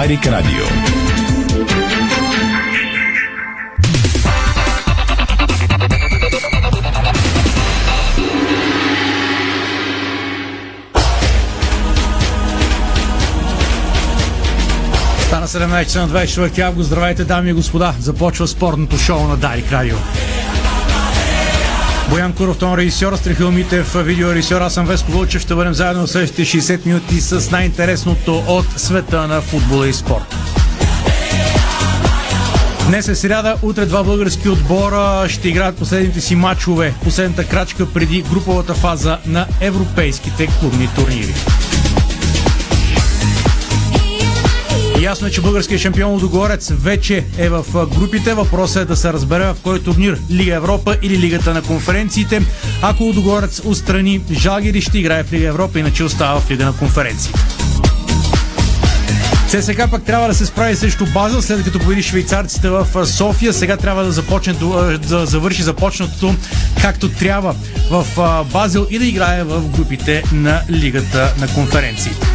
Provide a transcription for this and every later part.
Дарик Радио. Стана 17 часа на 24 август. Здравейте, дами и господа. Започва спортното шоу на Дарик Радио. Боян Куров, тон режисьор, Страхил Митев, видеорежисьор, аз съм Веско Вълчев. Ще бъдем заедно в следващите 60 минути с най-интересното от света на футбола и спорт. Днес е сряда, утре два български отбора ще играят последните си матчове, последната крачка преди груповата фаза на европейските клубни турнири. Ясно е, че българският шампион Лудогорец вече е в групите. Въпросът е да се разбере в кой турнир Лига Европа или Лигата на конференциите. Ако Лудогорец устрани Жалгири, ще играе в Лига Европа, иначе остава в Лига на конференциите. ЦСК пък трябва да се справи срещу Базел, след като победи швейцарците в София. Сега трябва да започне да завърши започнатото както трябва в Базел и да играе в групите на Лигата на конференциите.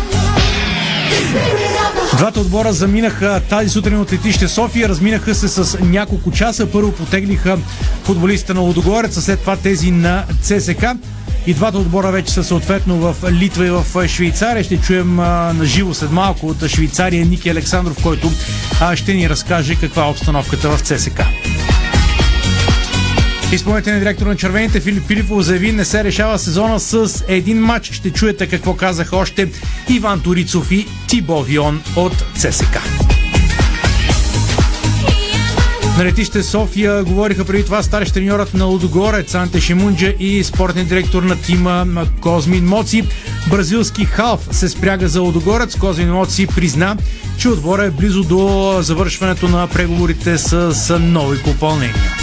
Двата отбора заминаха тази сутрин от летище София, разминаха се с няколко часа. Първо потеглиха футболистите на Лодогорец, а след това тези на ЦСК. И двата отбора вече са съответно в Литва и в Швейцария. Ще чуем на живо след малко от Швейцария Ники Александров, който а, ще ни разкаже каква е обстановката в ЦСК. Изпълнителният директор на червените Филип Филипов заяви не се решава сезона с един матч. Ще чуете какво казаха още Иван Турицов и Тибо Вион от ЦСК. На летище София говориха преди това старещ треньорът на Лудогорец Анте Шимунджа и спортният директор на тима Козмин Моци. Бразилски халф се спряга за Лудогорец. Козмин Моци призна, че отбора е близо до завършването на преговорите с нови попълнения.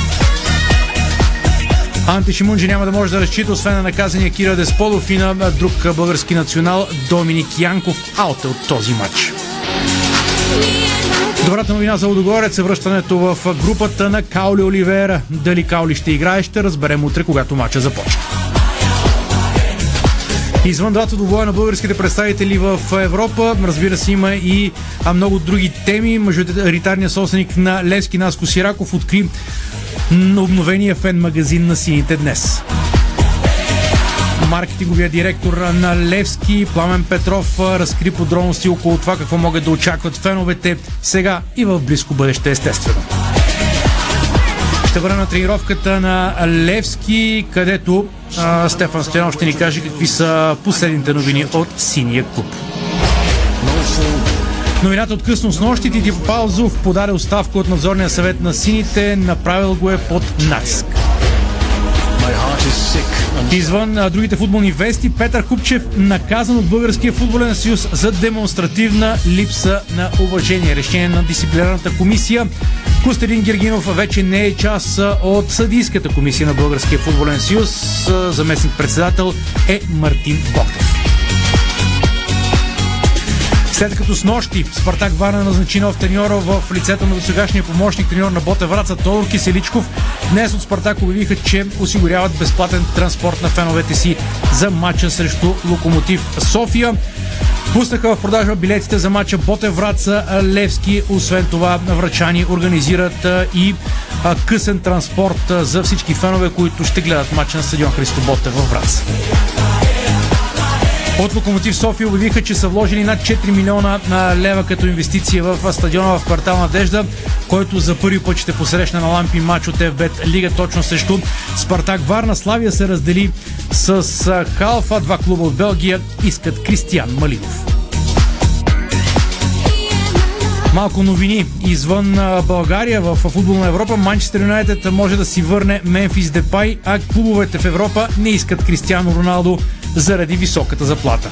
Анти Шимунджи няма да може да разчита, освен на наказания Кира Десполов и на друг български национал Доминик Янков аут от този матч. Добрата новина за Лудогорец е връщането в групата на Каули Оливера. Дали Каули ще играе, ще разберем утре, когато матча започне. Извън двата двубоя на българските представители в Европа, разбира се, има и много други теми. Мажоритарният собственик на Левски Наско Сираков откри обновения фен магазин на сините днес. Маркетинговия директор на Левски, Пламен Петров, разкри подробности около това какво могат да очакват феновете сега и в близко бъдеще, естествено. Ще върна на тренировката на Левски, където а, Стефан Стоянов ще ни каже какви са последните новини от синия клуб. Новината от късно с нощи Тити Палзов подаде оставка от надзорния съвет на сините, направил го е под натиск. Извън а, другите футболни вести, Петър Хупчев наказан от Българския футболен съюз за демонстративна липса на уважение. Решение на дисциплинарната комисия. Костелин Гергинов вече не е част от съдийската комисия на Българския футболен съюз. Заместник председател е Мартин Богдев. След като с нощи Спартак Варна назначи нов треньор в лицето на досегашния помощник треньор на Боте Враца Тодор Киселичков, днес от Спартак обявиха, че осигуряват безплатен транспорт на феновете си за матча срещу Локомотив София. Пуснаха в продажа билетите за матча Боте Враца Левски. Освен това, врачани организират и късен транспорт за всички фенове, които ще гледат матча на стадион Христо Боте във Враца. От Локомотив София обявиха, че са вложили над 4 милиона на лева като инвестиция в стадиона в квартал Надежда, който за първи път ще посрещне на лампи матч от ФБЕТ Лига точно срещу Спартак Варна. Славия се раздели с Халфа. Два клуба от Белгия искат Кристиян Малинов. Малко новини извън България в футболна Европа. Манчестър Юнайтед може да си върне Мемфис Депай, а клубовете в Европа не искат Кристиано Роналдо заради високата заплата.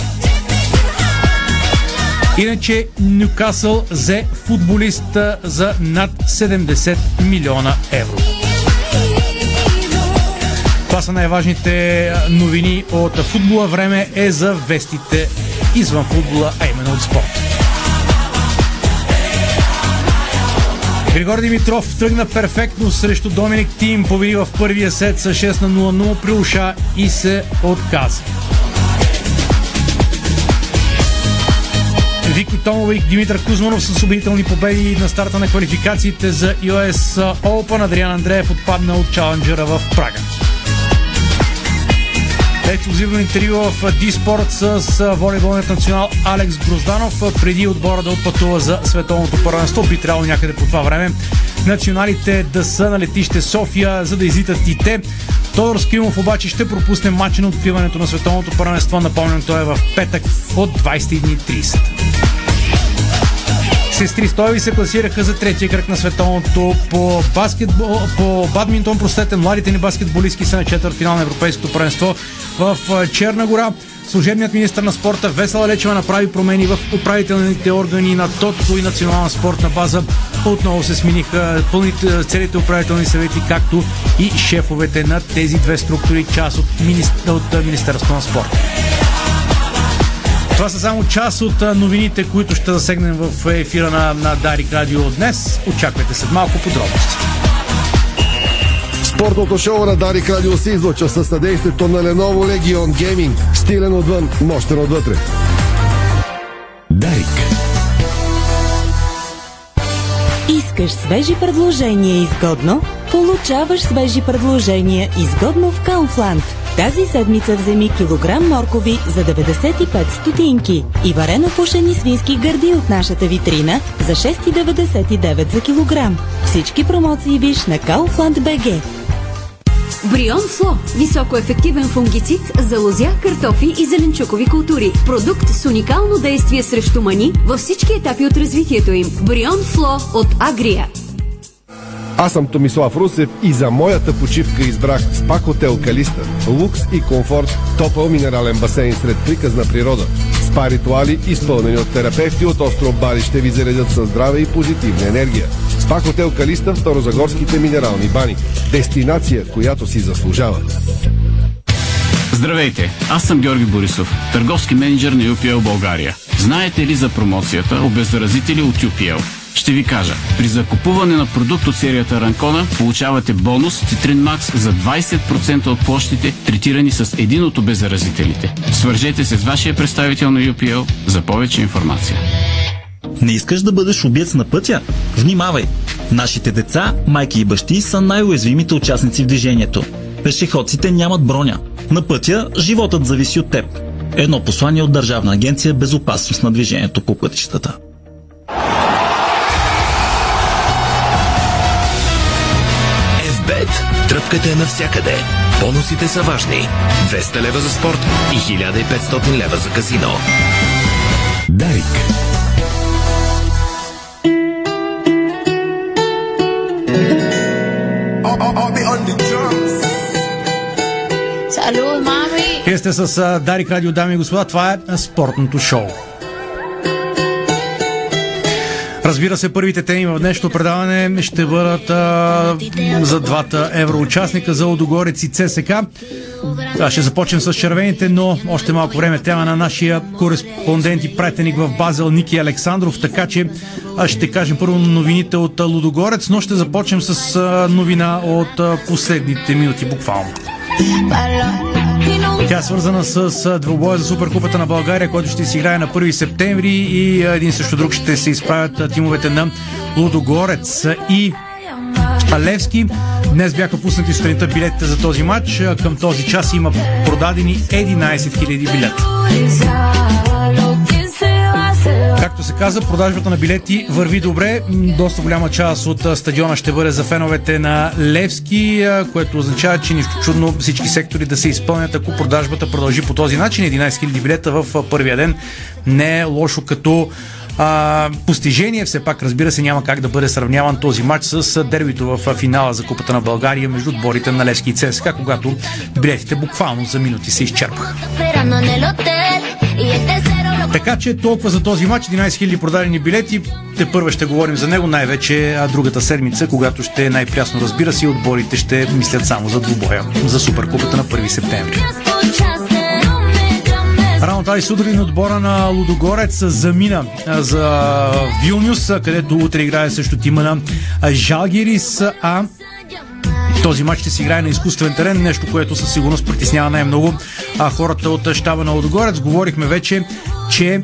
Иначе Нюкасъл взе футболист за над 70 милиона евро. Това са най-важните новини от футбола. Време е за вестите извън футбола, а именно от спорт. Григор Димитров тръгна перфектно срещу Доминик Тим, победи в първия сет с 6 на 0-0 при уша и се отказа. Вик Петко Томова и Димитър Кузманов с убедителни победи на старта на квалификациите за US Open. Адриан Андреев отпадна от чаленджера в Прага. Ексклюзивно интервю в Диспорт с волейболният национал Алекс Грозданов преди отбора да отпътува за световното първенство. Би трябвало някъде по това време националите да са на летище София, за да излитат и те. Тодор Скимов обаче ще пропусне матча на откриването на световното първенство. Напомням, той е в петък от 20.30. Сестри Стоеви се класираха за третия кръг на световното по, баскетбол, по бадминтон. Простете, младите ни баскетболистки са на четвърт финал на Европейското първенство в Черна гора. Служебният министр на спорта Весела Лечева направи промени в управителните органи на ТОТКО и Национална спортна база. Отново се смениха пълните, целите управителни съвети, както и шефовете на тези две структури, част от, министр, от Министерството на спорта. Това са само част от новините, които ще засегнем в ефира на, на Дарик Радио днес. Очаквайте след малко подробности. Спортното шоу на Дарик Радио се излъчва със съдействието на Lenovo Legion Gaming. Стилен отвън, мощен отвътре. Дарик. Искаш свежи предложения изгодно? Получаваш свежи предложения изгодно в Kaufland. Тази седмица вземи килограм моркови за 95 стотинки и варено пушени свински гърди от нашата витрина за 6,99 за килограм. Всички промоции виж на Kaufland BG. Брион Фло – високоефективен фунгицид за лозя, картофи и зеленчукови култури. Продукт с уникално действие срещу мани във всички етапи от развитието им. Брион Фло от Агрия. Аз съм Томислав Русев и за моята почивка избрах спа хотел Калиста. Лукс и комфорт, топъл минерален басейн сред приказна природа. Спа ритуали, изпълнени от терапевти от остров Бали, ще ви заредят със здраве и позитивна енергия. Спа хотел Калиста в Старозагорските минерални бани. Дестинация, която си заслужава. Здравейте, аз съм Георги Борисов, търговски менеджер на UPL България. Знаете ли за промоцията обеззаразители от UPL? Ще ви кажа. При закупуване на продукт от серията Ранкона получавате бонус Citrин Max за 20% от площите, третирани с един от обеззаразителите. Свържете се с вашия представител на UPL за повече информация. Не искаш да бъдеш убиец на пътя? Внимавай! Нашите деца, майки и бащи са най-уязвимите участници в движението. Пешеходците нямат броня. На пътя животът зависи от теб. Едно послание от Държавна агенция Безопасност на движението по пътищата. Тръпката е навсякъде. Бонусите са важни. 200 лева за спорт и 1500 лева за казино. Дарик. Салют, мами! Вие сте с Дарик Радио, дами и господа. Това е спортното шоу. Разбира се, първите теми в днешното предаване ще бъдат а, за двата евроучастника за Лодогорец и ЦСК. Да, ще започнем с червените, но още малко време тема на нашия кореспондент и пратеник в Базел Ники Александров, така че аз ще кажем първо новините от Лудогорец, но ще започнем с а, новина от а, последните минути буквално. Тя е свързана с двубоя за Суперкупата на България, който ще си играе на 1 септември и един също друг ще се изправят тимовете на Лудогорец и Левски. Днес бяха пуснати сутринта билетите за този матч. Към този час има продадени 11 000 билета. Както се каза, продажбата на билети върви добре. Доста голяма част от стадиона ще бъде за феновете на Левски, което означава, че нищо чудно всички сектори да се изпълнят, ако продажбата продължи по този начин. 11 000 билета в първия ден не е лошо като а, постижение. Все пак, разбира се, няма как да бъде сравняван този матч с дербито в финала за Купата на България между отборите на Левски и ЦСКА, когато билетите буквално за минути се изчерпаха. Така че толкова за този матч, 11 000 продадени билети. Те първо ще говорим за него най-вече другата седмица, когато ще е най-прясно разбира се отборите ще мислят само за двубоя, за Суперкупата на 1 септември. Рано тази сутрин отбора на Лудогорец замина за Вилнюс, където утре играе също тима на Жалгирис, а този матч ще се играе на изкуствен терен, нещо, което със сигурност притеснява най-много а хората от щаба на Лудогорец. Говорихме вече, че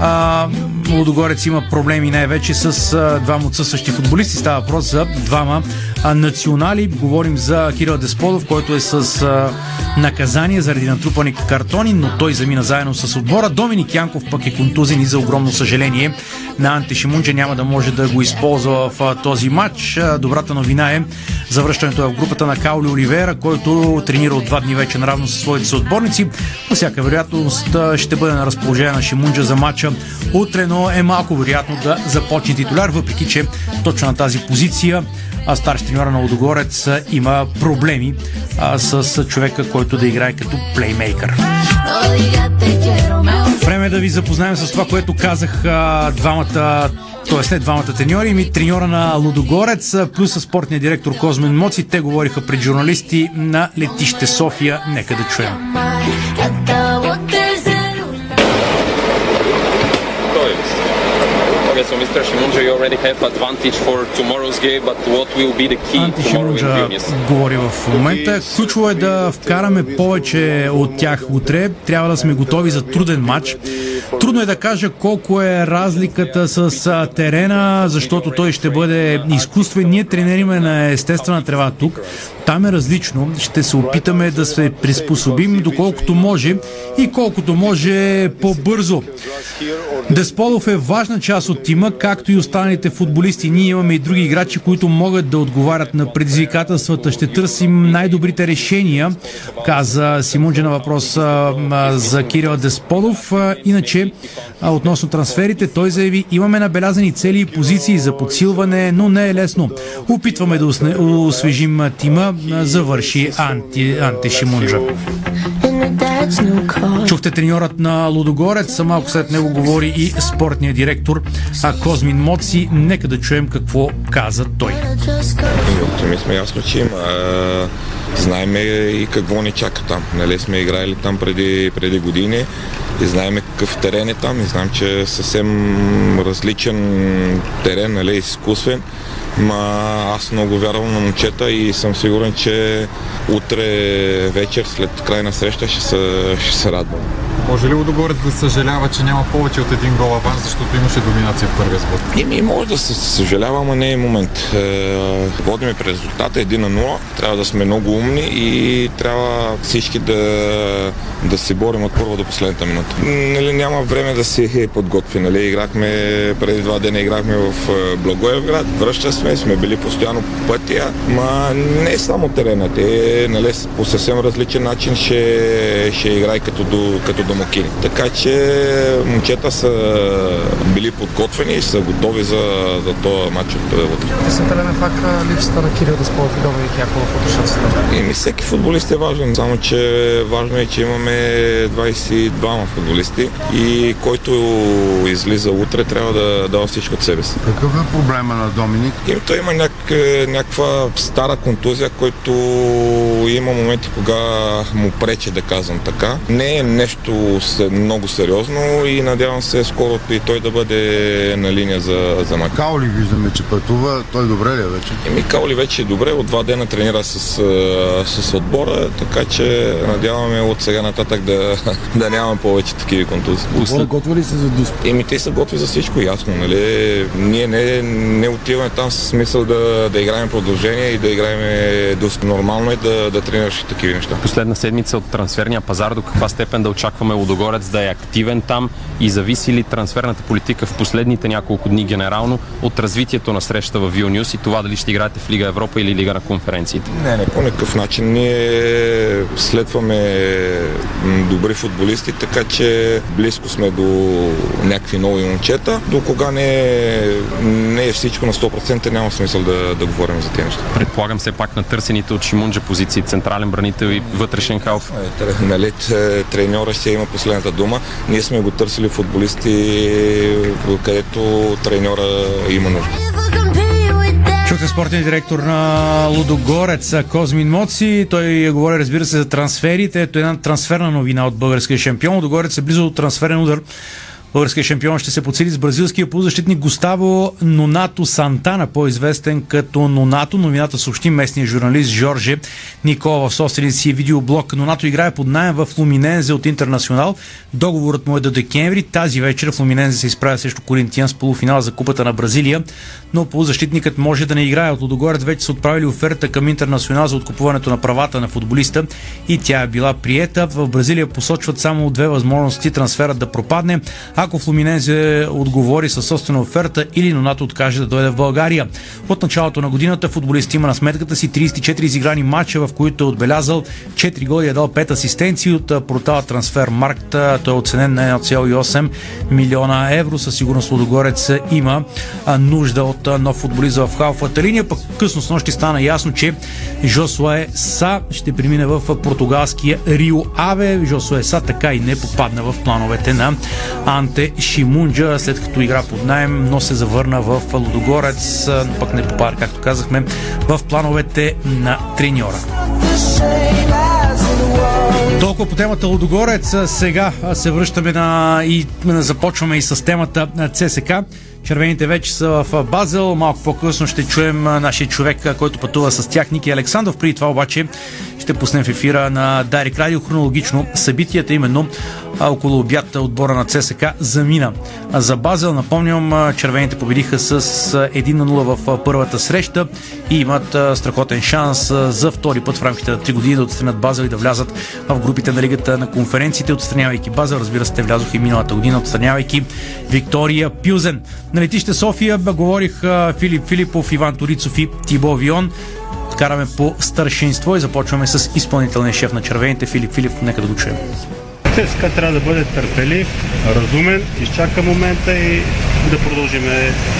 А, Лудогорец има проблеми най-вече с а, двама отсъстващи футболисти. Става въпрос за двама а, национали. Говорим за Кирил Десподов, който е с а, наказание заради натрупани картони, но той замина заедно с отбора. Доминик Янков пък е контузен и за огромно съжаление на Анте Шимунджа няма да може да го използва в този матч. Добрата новина е завръщането в групата на Каули Оливера, който тренира от два дни вече наравно с своите съотборници. По всяка вероятност ще бъде на разположение на Шимунджа за матча утре, но е малко вероятно да започне титуляр, въпреки че точно на тази позиция а старши треньора на Лодогорец има проблеми а, с човека, който да играе като плеймейкър. Време е да ви запознаем с това, което казах а, двамата т.е. след двамата треньори, ми треньора на Лудогорец, плюс спортния директор Козмен Моци. Те говориха пред журналисти на летище София. Нека да чуем. Okay, so Mr. Shimunja, you already have advantage for tomorrow's game, but what will be the key Анти Шимунджа говори в момента. Ключово е да вкараме повече от тях утре. Трябва да сме готови за труден матч. Трудно е да кажа колко е разликата с терена, защото той ще бъде изкуствен. Ние тренериме на естествена трева тук. Там е различно. Ще се опитаме да се приспособим доколкото може и колкото може по-бързо. Десполов е важна част от тима, както и останалите футболисти. Ние имаме и други играчи, които могат да отговарят на предизвикателствата. Ще търсим най-добрите решения, каза Симунджи на въпрос за Кирил Десполов. Иначе, относно трансферите, той заяви, имаме набелязани цели и позиции за подсилване, но не е лесно. Опитваме да освежим тима, завърши Анти, Анти. Чухте треньорът на Лудогорец, малко след него говори и спортният директор а, Козмин Моци. Нека да чуем какво каза той. Оптимизме ясно, че има. Знаеме и какво ни чака там. Нали сме играли там преди, преди години и знаем какъв терен е там и знам, че е съвсем различен терен, нали, изкуствен. Ма аз много вярвам на момчета и съм сигурен, че утре вечер след крайна среща ще се, ще се радвам. Може ли Лудогорец да съжалява, че няма повече от един гол аванс, защото имаше доминация в първия сбор? Еми, може да се съжалява, ама не е момент. Е, водиме през резултата 1 на 0. Трябва да сме много умни и трябва всички да, да се борим от първа до последната минута. Нали, няма време да си подготви. Нали. Играхме преди два дена играхме в е, Благоевград. Връща сме, сме били постоянно по пътя. Ма не е само терена. Те нали, по съвсем различен начин ще, ще играе като, до, като домакини. Така че момчета са били подготвени и са готови за, за този матч от е, утре. Действителен е факт липсата на Кирил Десполов и Доминик Яков от шансата. Еми, всеки футболист е важен, само че важно е, че имаме 22 футболисти и който излиза утре трябва да дава всичко от себе си. Какъв е проблема на Доминик? И той има няк, някаква стара контузия, който има моменти, кога му прече, да казвам така. Не е нещо много сериозно и надявам се скоро и той да бъде на линия за, за накал. Каоли виждаме, че пътува. Той добре ли е вече? Еми, Каули вече е добре, от два дена тренира с, с отбора, така че надяваме от сега нататък да, да нямаме повече такива контузии. готви ли се за Дусп? Еми, те са готви за всичко, ясно, нали? Ние не, не отиваме там с смисъл да, да играем продължение и да играем доста нормално и да, да тренираш и такива неща. последна седмица от трансферния пазар, до каква степен да очакваме Лудогорец да е активен там и зависи ли трансферната политика в последните няколко дни генерално от развитието на среща в Вилнюс и това дали ще играете в Лига Европа или Лига на конференциите? Не, не, по никакъв начин. Ние следваме добри футболисти, така че близко сме до някакви нови момчета. До кога не, е- не е всичко на 100%, няма смисъл да, да говорим за тези неща. Предполагам все пак на търсените от Шимунджа позиции, централен бранител и вътрешен халф. Е, Нали, т- треньора ще има последната дума. Ние сме го търсили футболисти, където треньора има нужда. Чухте спортния директор на Лудогорец Козмин Моци. Той говори, разбира се, за трансферите. Ето една трансферна новина от българския шампион. Лудогорец е близо до трансферен удар Българския шампион ще се подсили с бразилския полузащитник Густаво Нонато Сантана, по-известен като Нонато. Новината съобщи местния журналист Жорже Никола в собствения си видеоблог. Нонато играе под найем в Луминензе от Интернационал. Договорът му е до декември. Тази вечер Луминензе се изправя срещу Коринтиян с полуфинал за Купата на Бразилия, но полузащитникът може да не играе. От Лудогорец вече са отправили оферта към Интернационал за откупуването на правата на футболиста и тя е била приета. В Бразилия посочват само две възможности трансферът да пропадне ако Флуминензе отговори със собствена оферта или Нонато откаже да дойде в България. От началото на годината футболист има на сметката си 34 изиграни матча, в които е отбелязал 4 голи и е дал 5 асистенции от портала Трансфер Маркт. Той е оценен на 1,8 милиона евро. Със сигурност Лудогорец има нужда от нов футболист в халфата линия. Пък късно с нощи стана ясно, че Жосуе Са ще премине в португалския Рио Аве. Жосуе Са така и не попадна в плановете на Анте Шимунджа, след като игра под найем, но се завърна в Лудогорец, пък не попада, както казахме, в плановете на треньора. Толкова по темата Лудогорец. Сега се връщаме на и започваме и с темата ЦСК. Червените вече са в Базел. Малко по-късно ще чуем нашия човек, който пътува с тях, Ники Александров. Преди това обаче ще пуснем в ефира на Дарик Радио хронологично събитията, именно около обяд отбора на ЦСК замина. За Базел, напомням, червените победиха с 1 на 0 в първата среща и имат страхотен шанс за втори път в рамките на 3 години да отстранят Базел и да влязат в групите на лигата на конференциите, отстранявайки Базел. Разбира се, те влязоха и миналата година, отстранявайки Виктория Пюзен. На летище София говорих Филип Филипов, Иван Торицов и Тибо Вион караме по старшинство и започваме с изпълнителния шеф на червените Филип Филип. Нека да го чуем. ЦСКА трябва да бъде търпелив, разумен, изчака момента и да продължим.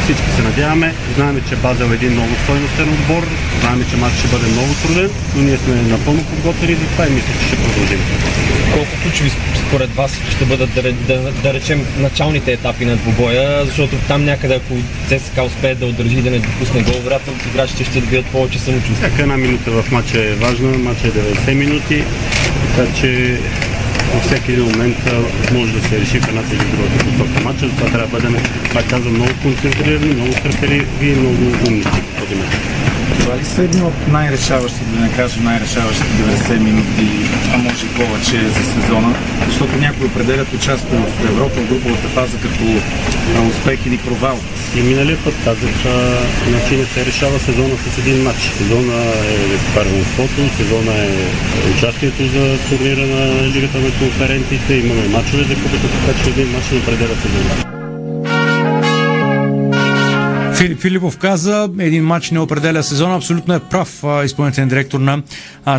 Всички се надяваме. Знаем, че Базел е един много стойностен отбор. Знаем, че матч ще бъде много труден, но ние сме напълно подготвени за това и мисля, че ще продължим. Колко ключови според вас ще бъдат, да, да, да речем, началните етапи на двубоя, защото там някъде, ако ЦСКА успее да удържи да не допусне гол, вероятно играчите ще добият повече самочувствие. Всяка една минута в матча е важна, матча е 90 минути, така че във всеки един момент може да се реши в едната или другата посока матча. Затова трябва да бъдем, пак казвам, много концентрирани, много търпеливи и много умни Това ли са едни от най-решаващите, да не кажа най-решаващите 90 минути, а може и повече за сезона? Защото някои определят участие в Европа, в груповата фаза като успех или провал. И миналия път казах, значи не се решава сезона с един матч. Сезона е първенството, сезона е участието за турнира на Лигата на конференциите, имаме мачове за купата, така че един мач не определя сезона. Филип Филипов каза, един матч не определя сезона. Абсолютно е прав изпълнителен директор на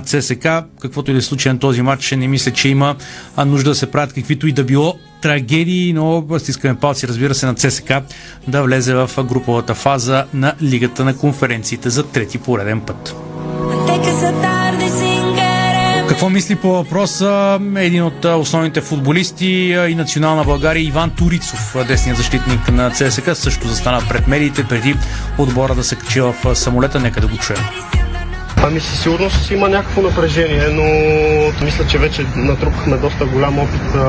ЦСК. Каквото и да е случай на този матч, не мисля, че има нужда да се правят каквито и да било трагедии, но стискаме палци, разбира се, на ЦСК да влезе в груповата фаза на Лигата на конференциите за трети пореден път. Какво мисли по въпроса един от основните футболисти и национална България Иван Турицов, десният защитник на ЦСК, също застана пред медиите преди отбора да се качи в самолета. Нека да го чуем. Ами със сигурност има някакво напрежение, но мисля, че вече натрупахме доста голям опит а,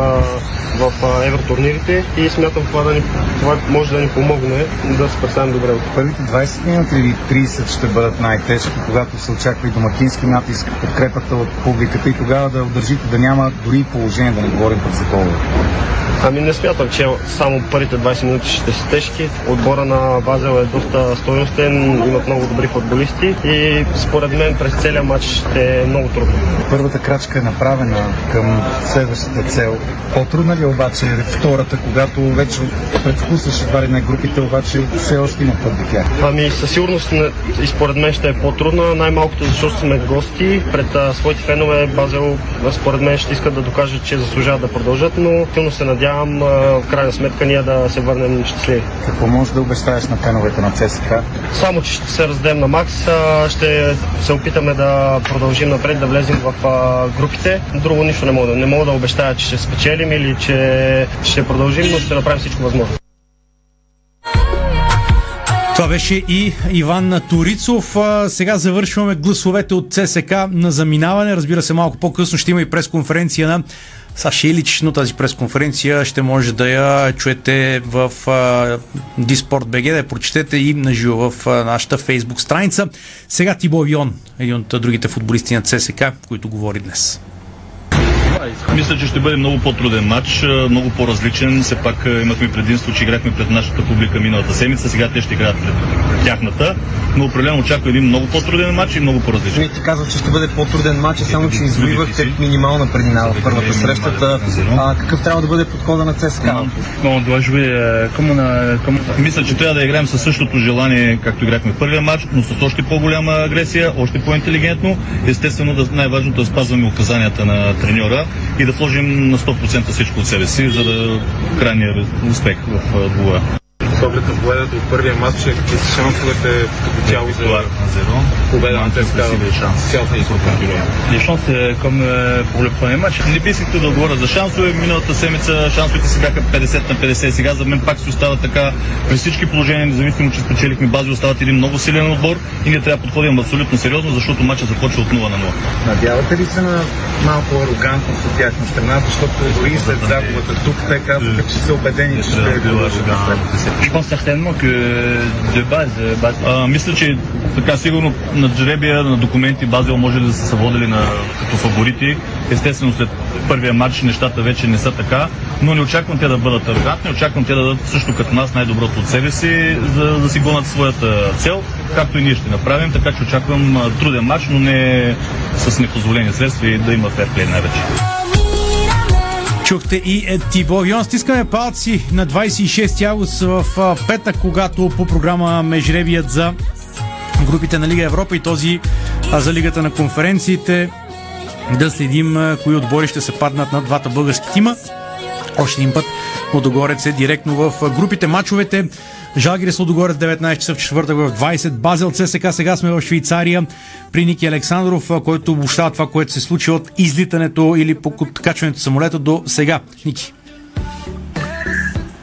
в а, евротурнирите и смятам това, да ни, това може да ни помогне да се представим добре. Първите 20 минути или 30 ще бъдат най-тежки, когато се очаква и домакински натиск, подкрепата от публиката и тогава да удържите да няма дори положение да не говорим пък за голове. Ами не смятам, че само първите 20 минути ще са тежки. Отбора на Базел е доста стойностен, имат много добри футболисти и според мен през целия матч ще е много трудно. Първата крачка е направена към следващата цел. По-трудна ли е обаче втората, когато вече предвкусваш едва ли на групите, обаче все още има път до тях? Ами със сигурност и според мен ще е по-трудна, най-малкото защото сме гости пред а, своите фенове. Базел според мен ще искат да докажат, че заслужават да продължат, но силно се надявам надявам в крайна сметка ние да се върнем щастливи. Какво можеш да обещаеш на феновете на ЦСКА? Само, че ще се раздадем на макс, ще се опитаме да продължим напред, да влезем в групите. Друго нищо не мога да. Не мога да обещая, че ще спечелим или че ще продължим, но ще направим всичко възможно. Това беше и Иван Турицов. Сега завършваме гласовете от ЦСК на заминаване. Разбира се, малко по-късно ще има и пресконференция на Саша Илич, но тази пресконференция ще може да я чуете в БГ, да я прочетете и наживо в а, нашата фейсбук страница. Сега Тибо Вион, един от другите футболисти на ЦСК, които говори днес. Мисля, че ще бъде много по-труден матч, много по-различен. Все пак имахме предимство, че играхме пред нашата публика миналата седмица, сега те ще играят пред тяхната. Но определено очаква един много по-труден матч и много по-различен. Ти казах, че ще бъде по-труден матч, само че извоювахте минимална предина в първата среща. А, какъв трябва да бъде подхода на ЦСКА? Мисля, че трябва да играем със същото желание, както играхме в първия матч, но с още по-голяма агресия, още по-интелигентно. Естествено, най-важното е да спазваме указанията на треньора и да вложим на 100% всичко от себе си, за да крайния успех в двоя. С оглед на победата от първия матч, какви са шансовете като цяло за победа на ЦСКА. в цялата ни Les chances, comme pour le premier match, не бих искал да отговоря за шансове. Миналата седмица шансовете си бяха 50 на 50. Сега за мен пак си остава така. При всички положения, независимо, че спечелихме бази, остават един много силен отбор и ние трябва да подходим абсолютно сериозно, защото матчът започва от 0 на 0. Надявате ли се на малко арогантност от тяхна страна, защото дори след загубата тук те казаха, че са убедени, че ще е Je pense certainement que de base, base... А, мисля, че така сигурно на жребия, на документи Базел може да са се водили на, като фаворити. Естествено след първия матч нещата вече не са така, но не очаквам те да бъдат арогантни, очаквам те да дадат също като нас най-доброто от себе си, за да си гонат своята цел, както и ние ще направим, така че очаквам труден матч, но не с непозволени средства и да има ферплей най-вече. Чухте и е, Тибо Вион. Стискаме палци на 26 август в петък, когато по програма Межребият за групите на Лига Европа и този за Лигата на конференциите да следим кои отбори ще се паднат на двата български тима. Още един път Лодогорец е директно в групите. Мачовете Жалгирис Лодогорец 19 часа в четвъртък в 20. Базел ЦСК сега сме в Швейцария при Ники Александров, който обобщава това, което се случи от излитането или качването самолета до сега. Ники.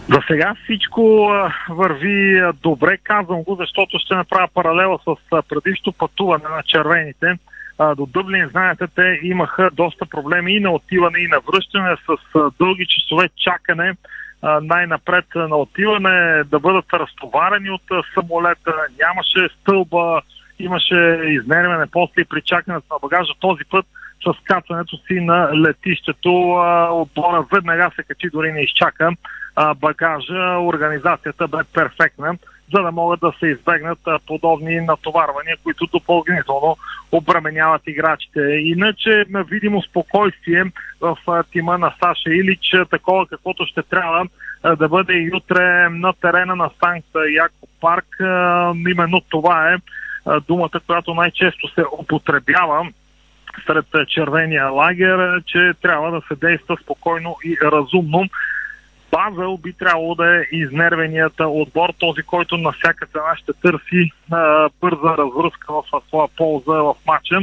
За сега всичко върви добре, казвам го, защото ще направя паралела с предишното пътуване на червените. До Дъблин, знаете, те имаха доста проблеми и на отиване, и на връщане с дълги часове чакане най-напред на отиване, да бъдат разтоварени от самолета, нямаше стълба, имаше изнервяне после и при чакането на багажа. Този път с кацането си на летището отбора веднага се качи, дори не изчака багажа. Организацията бе перфектна, за да могат да се избегнат подобни натоварвания, които допълнително обременяват играчите. Иначе на видимо спокойствие в тима на Саша Илич, такова каквото ще трябва да бъде и утре на терена на Санкт Яко парк. Именно това е думата, която най-често се употребява сред червения лагер, че трябва да се действа спокойно и разумно. Базел би трябвало да е изнервеният отбор, този, който на всяка цена ще търси а, бърза развръзка в своя полза в матча.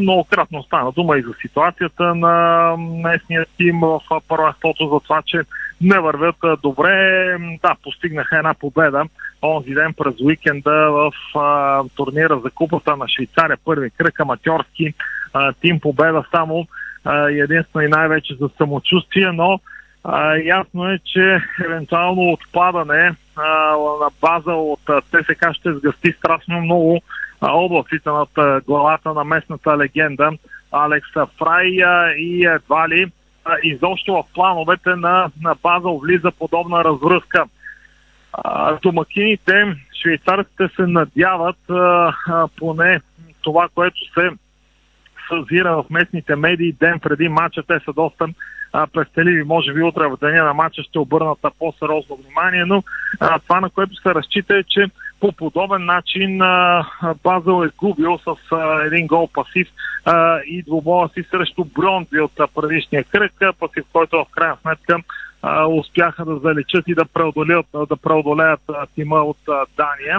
Многократно стана дума и за ситуацията на местния тим в първенството, за това, че не вървят добре. Да, постигнаха една победа онзи ден през уикенда в а, турнира за купата на Швейцария, първи кръг аматьорски а, тим победа само единствено и най-вече за самочувствие, но а, ясно е, че евентуално отпадане а, на база от ТСК ще сгъсти страшно много а, облаците над а, главата на местната легенда Алекс Фрай и едва ли а, изобщо в плановете на, на Базел влиза подобна развръзка. А, домакините, швейцарците се надяват а, а, поне това, което се съзира в местните медии ден преди матча. Те са доста а, пестеливи. Може би утре в деня на матча ще обърнат на по-сериозно внимание, но а, това, на което се разчита е, че по подобен начин а, Базел е губил с а, един гол пасив а, и двубоя си срещу Бронзи от предишния кръг, пасив, който в крайна сметка а, успяха да залечат и да преодолеят, да преодолеят а, тима от а, Дания.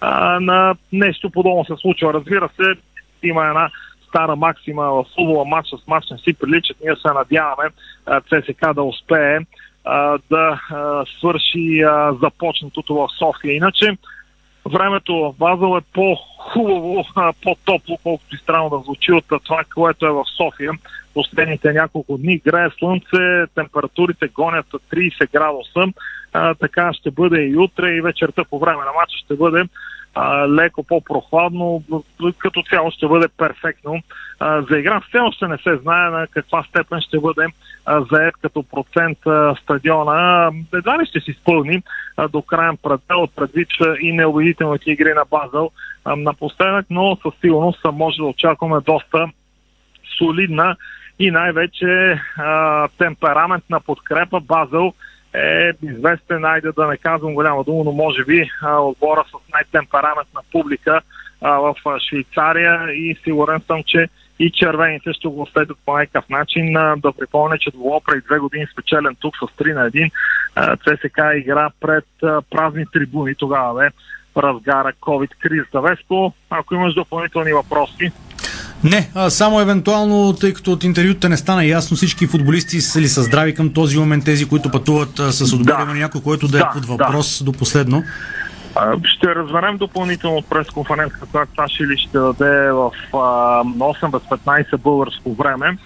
А, на нещо подобно се случва. Разбира се, има една стара максима в футбола матч с матч не си приличат. Ние се надяваме ЦСК да успее да свърши започнатото в София. Иначе времето в Базел е по-хубаво, по-топло, колкото и странно да звучи от това, което е в София. Последните няколко дни грее слънце, температурите гонят 30 градуса, така ще бъде и утре и вечерта по време на матча ще бъде а, леко по-прохладно, като цяло ще бъде перфектно. А, за игра все още не се знае на каква степен ще бъде а, заед като процент а, стадиона. Едва ли ще си изпълни а, до крайен предел, предвид и неубедителните игри на Базел а, напоследък, но със сигурност може да очакваме доста солидна и най-вече а, темпераментна подкрепа. Базел е известен, айде да не казвам голяма дума, но може би а, отбора с най-темпераментна публика а, в Швейцария и сигурен съм, че и червените ще го следват по някакъв начин. А, да припомня, че било преди две години спечелен тук с 3 на 1. А, ЦСК игра пред а, празни трибуни. Тогава бе разгара COVID кризата. Веско, ако имаш допълнителни въпроси, не, а само евентуално, тъй като от интервюта не стана ясно, всички футболисти са ли са здрави към този момент, тези, които пътуват а, с отбор, да. има някой, който да, да е под въпрос да. до последно? Ще разберем допълнително от пресконференцията, която Саши ли ще даде в а, 8 без 15 българско време.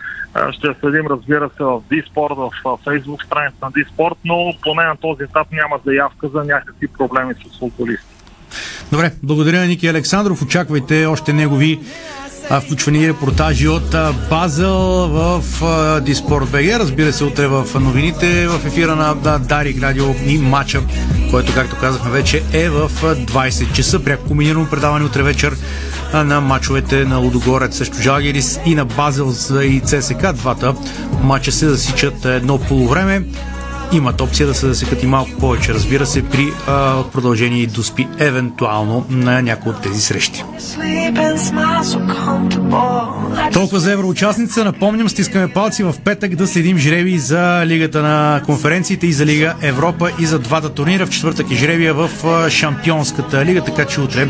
Ще следим, разбира се, в Диспорт, в Facebook страница на Диспорт, но поне на този етап няма заявка за някакви проблеми с футболисти. Добре, благодаря на Ники Александров. Очаквайте още негови включвани репортажи от Базел в Диспорт БГ. Разбира се, утре в новините в ефира на Дарик Радио и матча, който, както казахме вече, е в 20 часа. Пряко комбинирано предаване утре вечер на матчовете на Лудогорец срещу Жалгерис и на Базел и ЦСК. Двата матча се засичат едно полувреме имат опция да се засекат и малко повече, разбира се, при а, продължение и доспи, евентуално на някои от тези срещи. Толкова за евроучастница. Напомням, стискаме палци в петък да следим жреби за Лигата на конференциите и за Лига Европа и за двата турнира. В четвъртък е жребия в Шампионската лига, така че утре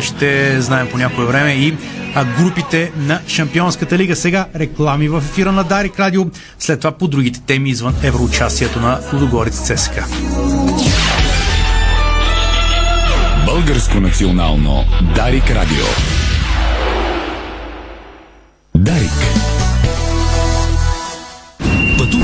ще знаем по някое време и групите на Шампионската лига. Сега реклами в ефира на Дарик Радио, след това по другите теми извън евроучастието на Лудогорец ЦСКА. Българско национално Дарик Радио. Дарик.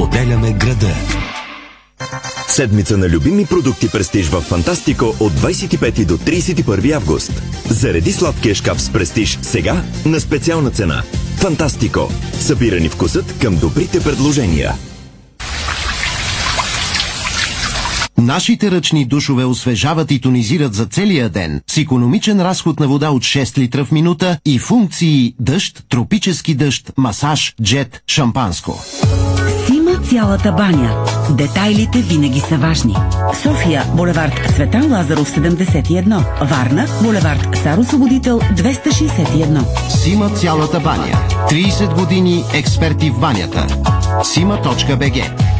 Споделяме града. Седмица на любими продукти Престиж в Фантастико от 25 до 31 август. Зареди сладкия шкаф с Престиж сега на специална цена. Фантастико. Събирани вкусът към добрите предложения. Нашите ръчни душове освежават и тонизират за целия ден с економичен разход на вода от 6 литра в минута и функции дъжд, тропически дъжд, масаж, джет, шампанско. Сима цялата баня. Детайлите винаги са важни. София, булевард Цветан Лазаров 71. Варна, булевард Цар Освободител 261. Сима цялата баня. 30 години експерти в банята. Сима.бг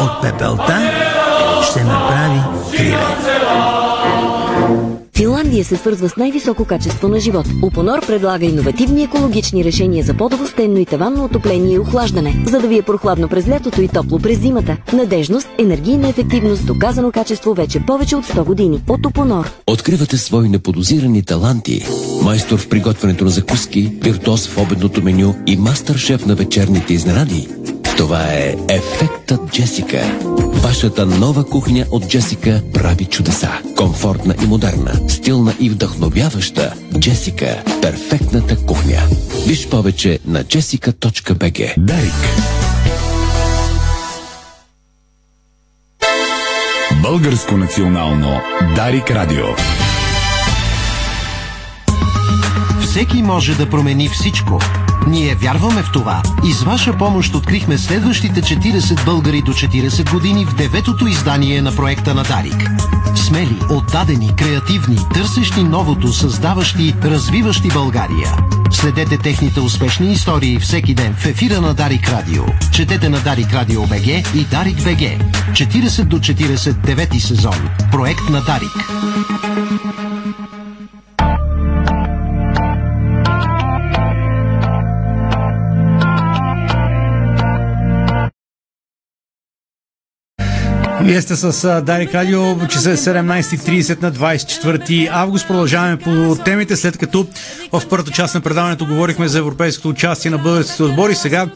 От пепелта ще направи криле. Финландия се свързва с най-високо качество на живот. Упонор предлага иновативни екологични решения за подово стенно и таванно отопление и охлаждане, за да ви е прохладно през лятото и топло през зимата. Надежност, енергийна ефективност, доказано качество вече повече от 100 години. От Упонор. Откривате свои неподозирани таланти. Майстор в приготвянето на закуски, виртуоз в обедното меню и мастър-шеф на вечерните изненади. Това е Ефектът Джесика. Вашата нова кухня от Джесика прави чудеса. Комфортна и модерна, стилна и вдъхновяваща. Джесика – перфектната кухня. Виж повече на jessica.bg. Дарик. Българско национално Дарик Радио. Всеки може да промени всичко. Ние вярваме в това и с ваша помощ открихме следващите 40 българи до 40 години в деветото издание на проекта на Дарик. Смели, отдадени, креативни, търсещи новото, създаващи, развиващи България. Следете техните успешни истории всеки ден в ефира на Дарик Радио. Четете на Дарик Радио БГ и Дарик БГ. 40 до 40 девети сезон. Проект на Дарик. Вие сте с Дарик Радио, часа е 17.30 на 24 август. Продължаваме по темите, след като в първата част на предаването говорихме за европейското участие на българските отбори. Сега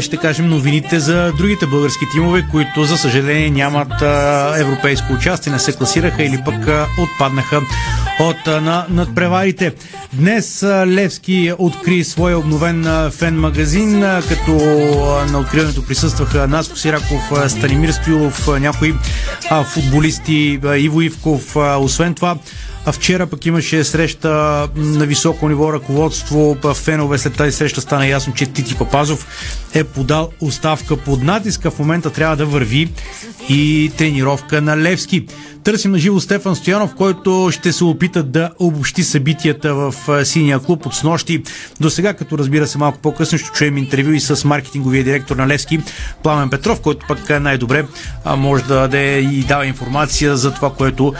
ще кажем новините за другите български тимове, които за съжаление нямат европейско участие, не се класираха или пък отпаднаха от на, надпреварите. Днес Левски откри своя обновен фен магазин, като на откриването присъстваха Наско Сираков, Станимир Стоилов, някои футболисти, Иво Ивков. Освен това, а вчера пък имаше среща на високо ниво ръководство. Фенове след тази среща стана ясно, че Тити Папазов е подал оставка под натиска. В момента трябва да върви и тренировка на Левски. Търсим на живо Стефан Стоянов, който ще се опита да обобщи събитията в синия клуб от снощи. До сега, като разбира се малко по-късно, ще чуем интервю и с маркетинговия директор на Левски, Пламен Петров, който пък най-добре може да даде и дава информация за това, което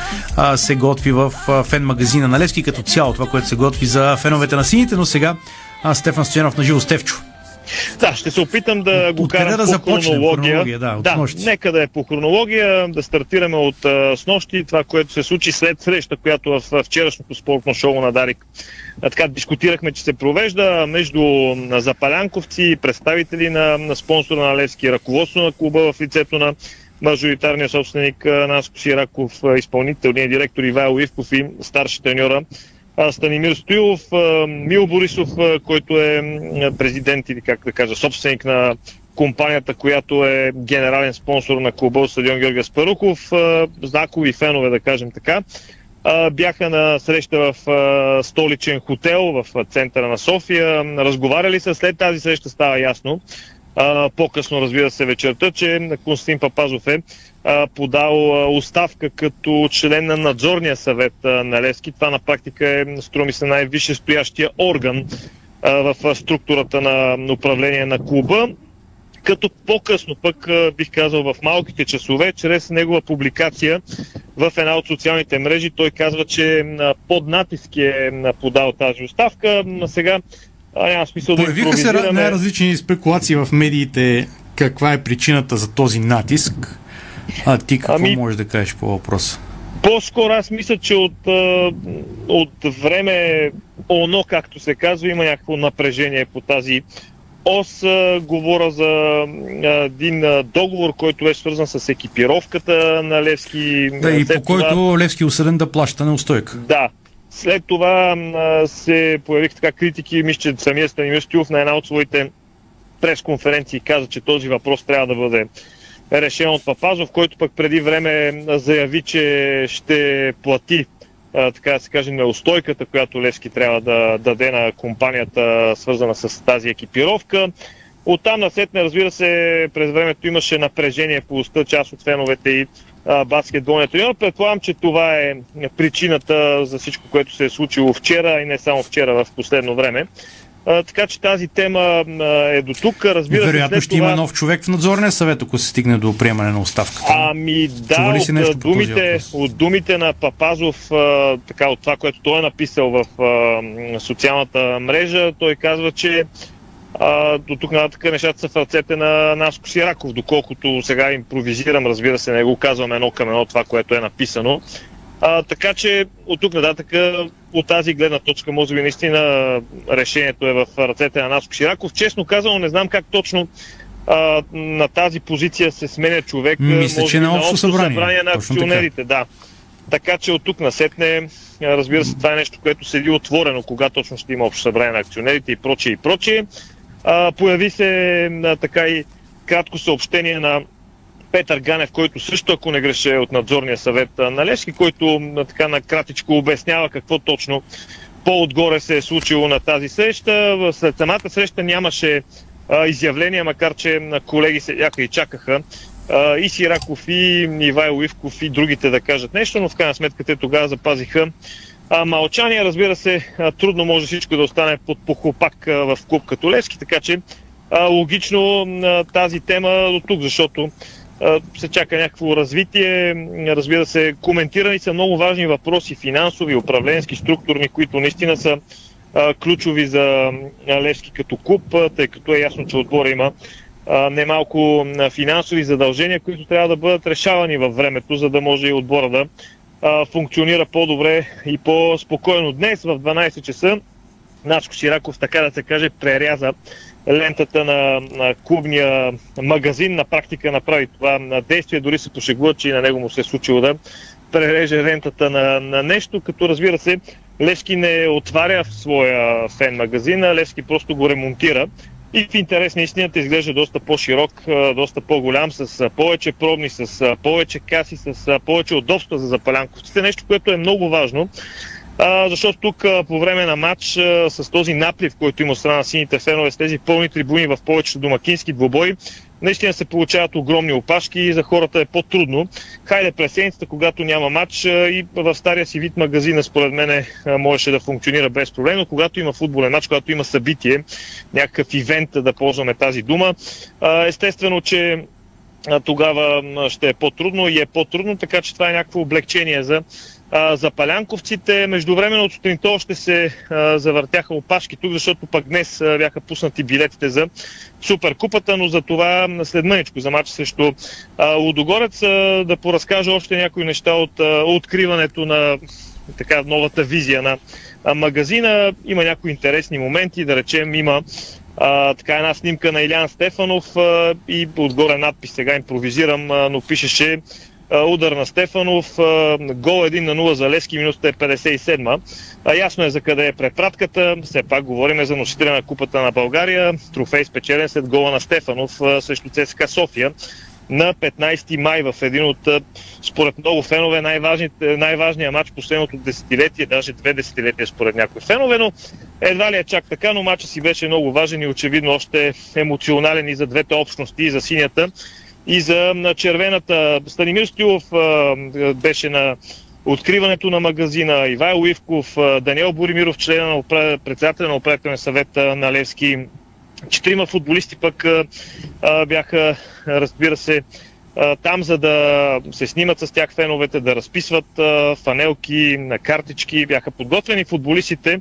се готви в фен магазина на Левски, като цяло това, което се готви за феновете на сините, но сега Стефан Стоянов на живо. Стефчо. Да, ще се опитам да го карам да по хронология. хронология да, да нека да е по хронология, да стартираме от а, снощи, това, което се случи след среща, която в вчерашното спортно шоу на Дарик а, така дискутирахме, че се провежда между запалянковци, представители на, на спонсора на Левски, ръководство на клуба в лицето на мажоритарния собственик Наско Сираков, изпълнителният директор Ивайло Ивков и старши треньора Станимир Стоилов, Мил Борисов, който е президент или как да кажа, собственик на компанията, която е генерален спонсор на клуба от стадион Георгия Спаруков, знакови фенове, да кажем така, бяха на среща в столичен хотел в центъра на София. Разговаряли са след тази среща, става ясно. По-късно, разбира се, вечерта, че Константин Папазов е подал оставка като член на надзорния съвет на Левски. Това на практика е, струми се, най-висше стоящия орган в структурата на управление на клуба като по-късно пък бих казал в малките часове, чрез негова публикация в една от социалните мрежи, той казва, че под натиск е подал тази оставка. Сега няма смисъл да Появиха се най-различни спекулации в медиите каква е причината за този натиск. А ти какво ами, можеш да кажеш по въпроса? По-скоро аз мисля, че от, от време оно, както се казва, има някакво напрежение по тази ос. Говоря за един договор, който е свързан с екипировката на Левски. Да, и по който това... Левски е осъден да плаща неустойка. Да. След това се появиха така критики, мисля, че самия Станимир Стюлов на една от своите пресконференции каза, че този въпрос трябва да бъде решен от Папазов, който пък преди време заяви, че ще плати така да се каже, неустойката, която Левски трябва да даде на компанията, свързана с тази екипировка. Оттам насетне, разбира се, през времето имаше напрежение по уста част от феновете и баскетболния треньор. Предполагам, че това е причината за всичко, което се е случило вчера и не само вчера, в последно време. А, така че тази тема е до тук. Разбира Вероятно се, ще това... има нов човек в надзорния съвет, ако се стигне до приемане на оставката. Ами да, от, нещо думите, от думите на Папазов, а, така от това, което той е написал в а, социалната мрежа, той казва, че а, до тук нататък нещата са в ръцете на Наско Сираков, доколкото сега импровизирам, разбира се, не го казвам едно към едно това, което е написано. А, така че от тук нататък от тази гледна точка, може би наистина решението е в ръцете на Наско Шираков. Честно казано, не знам как точно а, на тази позиция се сменя човек. Мисля, може че би на общо събрание. събрание на акционерите, да. Така че от тук насетне, разбира се, това е нещо, което седи отворено, кога точно ще има общо събрание на акционерите и прочее и прочее. А, появи се а, така и кратко съобщение на Петър Ганев, който също, ако не греше, е от надзорния съвет на Лешки, който така накратичко обяснява какво точно по-отгоре се е случило на тази среща. След самата среща нямаше а, изявления, макар че колеги се яка и чакаха а, и Сираков, и Ивайло Ивков, и другите да кажат нещо, но в крайна сметка те тогава запазиха а, мълчание. Разбира се, трудно може всичко да остане под похлопак в клуб като Левски, така че логично тази тема до тук, защото се чака някакво развитие. Разбира се, коментирани са много важни въпроси, финансови, управленски, структурни, които наистина са ключови за Левски като клуб, тъй като е ясно, че отбора има немалко финансови задължения, които трябва да бъдат решавани във времето, за да може и отбора да функционира по-добре и по-спокойно. Днес в 12 часа Начко Сираков, така да се каже, преряза лентата на, на клубния магазин. На практика направи това на действие. Дори се пошегува, че и на него му се е случило да пререже лентата на, на нещо, като разбира се, Левски не отваря в своя фен магазин, а Левски просто го ремонтира. И в интерес на истината изглежда доста по-широк, доста по-голям, с повече пробни, с повече каси, с повече удобства за запалянковците. Нещо, което е много важно. А, защото тук а, по време на матч а, с този наплив, който има страна на сините фенове, с тези пълни трибуни в повечето домакински двобои, наистина се получават огромни опашки и за хората е по-трудно. Хайде през седмицата, когато няма матч и в стария си вид магазина, според мен, можеше да функционира без проблем, но когато има футболен матч, когато има събитие, някакъв ивент, да ползваме тази дума, естествено, че тогава ще е по-трудно и е по-трудно, така че това е някакво облегчение за, а, за палянковците. Междувременно от сутринта още се а, завъртяха опашки тук, защото пък днес а, бяха пуснати билетите за Суперкупата, но за това след мъничко за матч срещу а, Лудогорец а, да поразкажа още някои неща от а, откриването на така новата визия на а, магазина. Има някои интересни моменти, да речем има а, така една снимка на Илян Стефанов а, и отгоре надпис, сега импровизирам, а, но пишеше удар на Стефанов, гол 1 на 0 за Лески, минута е 57. А, ясно е за къде е препратката, все пак говорим за носителя на Купата на България, трофей спечелен след гола на Стефанов срещу ЦСКА София. На 15 май в един от, според много фенове, най-важният матч последното десетилетие, даже две десетилетия според някои фенове, но едва ли е чак така, но матчът си беше много важен и очевидно още емоционален и за двете общности, и за синята, и за на червената. Станимир Стилов а, беше на откриването на магазина, Ивайло Ивков, Даниел Боримиров, член на упра- председателя на управителния съвет на Левски, четирима футболисти пък бяха, разбира се, там за да се снимат с тях феновете, да разписват фанелки, на картички. Бяха подготвени футболистите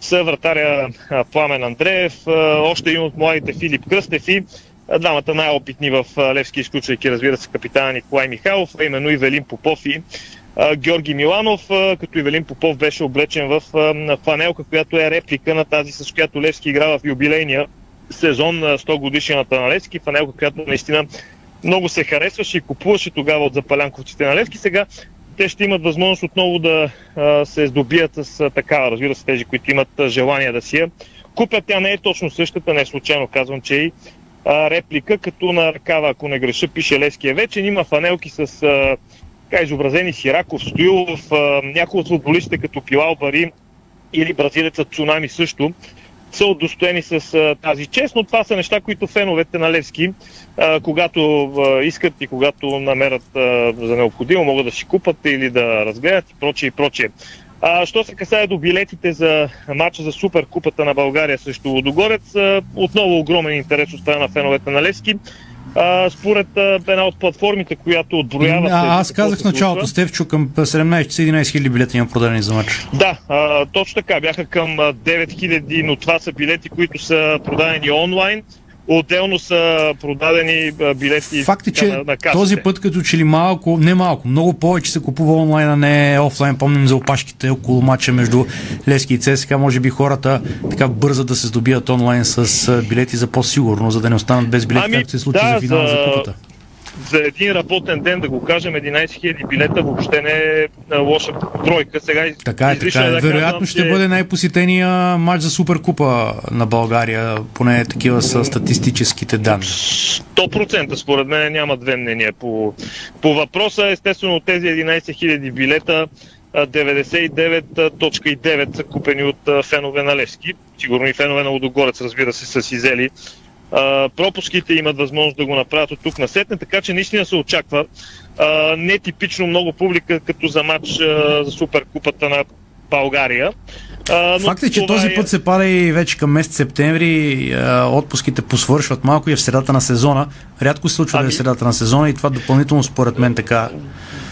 са вратаря Пламен Андреев, още един от младите Филип Кръстев и двамата най-опитни в Левски, изключвайки разбира се капитана Николай Михайлов, а именно Ивелин Попов и Георги Миланов, като Ивелин Попов беше облечен в фанелка, която е реплика на тази, с която Левски игра в юбилейния сезон на 100 годишната на Левски, фанелка, която наистина много се харесваше и купуваше тогава от запалянковците на Левски. Сега те ще имат възможност отново да се здобият с такава, разбира се, тези, които имат желание да си я купят. Тя не е точно същата, не е случайно казвам, че и а, реплика, като на ръкава, ако не греша, пише Левския вече. Има фанелки с а, така, изобразени Сираков, Стоилов, някои от футболистите като Пилал Бари или бразилецът Цунами също са удостоени с а, тази чест, но това са неща, които феновете на Левски, а, когато а, искат и когато намерят а, за необходимо, могат да си купат или да разгледат и прочее и прочее. А, що се касае до билетите за матча за Суперкупата на България срещу Лодогорец, а, отново огромен интерес от страна на феновете на Левски. А, според а, една от платформите, която отброява... А, аз казах в началото. Стевчо, към 17 часа 11 хиляди билета има продадени за матч. Да, а, точно така. Бяха към а, 9000, но това са билети, които са продадени онлайн. Отделно са продадени билети Факт е, че на, на касите. този път като че ли малко, не малко, много повече се купува онлайн, а не офлайн. Помним за опашките около матча между Лески и ЦСКА. Може би хората така бързат да се здобият онлайн с билети за по-сигурно, за да не останат без билети, Ами, както се случи да, за финала за- за купата. За един работен ден, да го кажем, 11 000 билета въобще не е лоша бройка. Сега Така е, така е. да Вероятно казвам, ще че- бъде най-посетения матч за Суперкупа на България. Поне такива са статистическите данни. 100% според мен няма две мнения по, по въпроса. Естествено от тези 11 000 билета а, 99.9 са купени от фенове на Левски. Сигурно и фенове на Лудогорец, разбира се, са си взели. А, пропуските имат възможност да го направят от тук на сетне, така че наистина се очаква а, нетипично много публика като за матч а, за Суперкупата на България. А, Факт е, че този път се пада и вече към месец септември. а, Отпуските посвършват малко и е в средата на сезона. Рядко се случва да е в средата на сезона и това допълнително според мен така.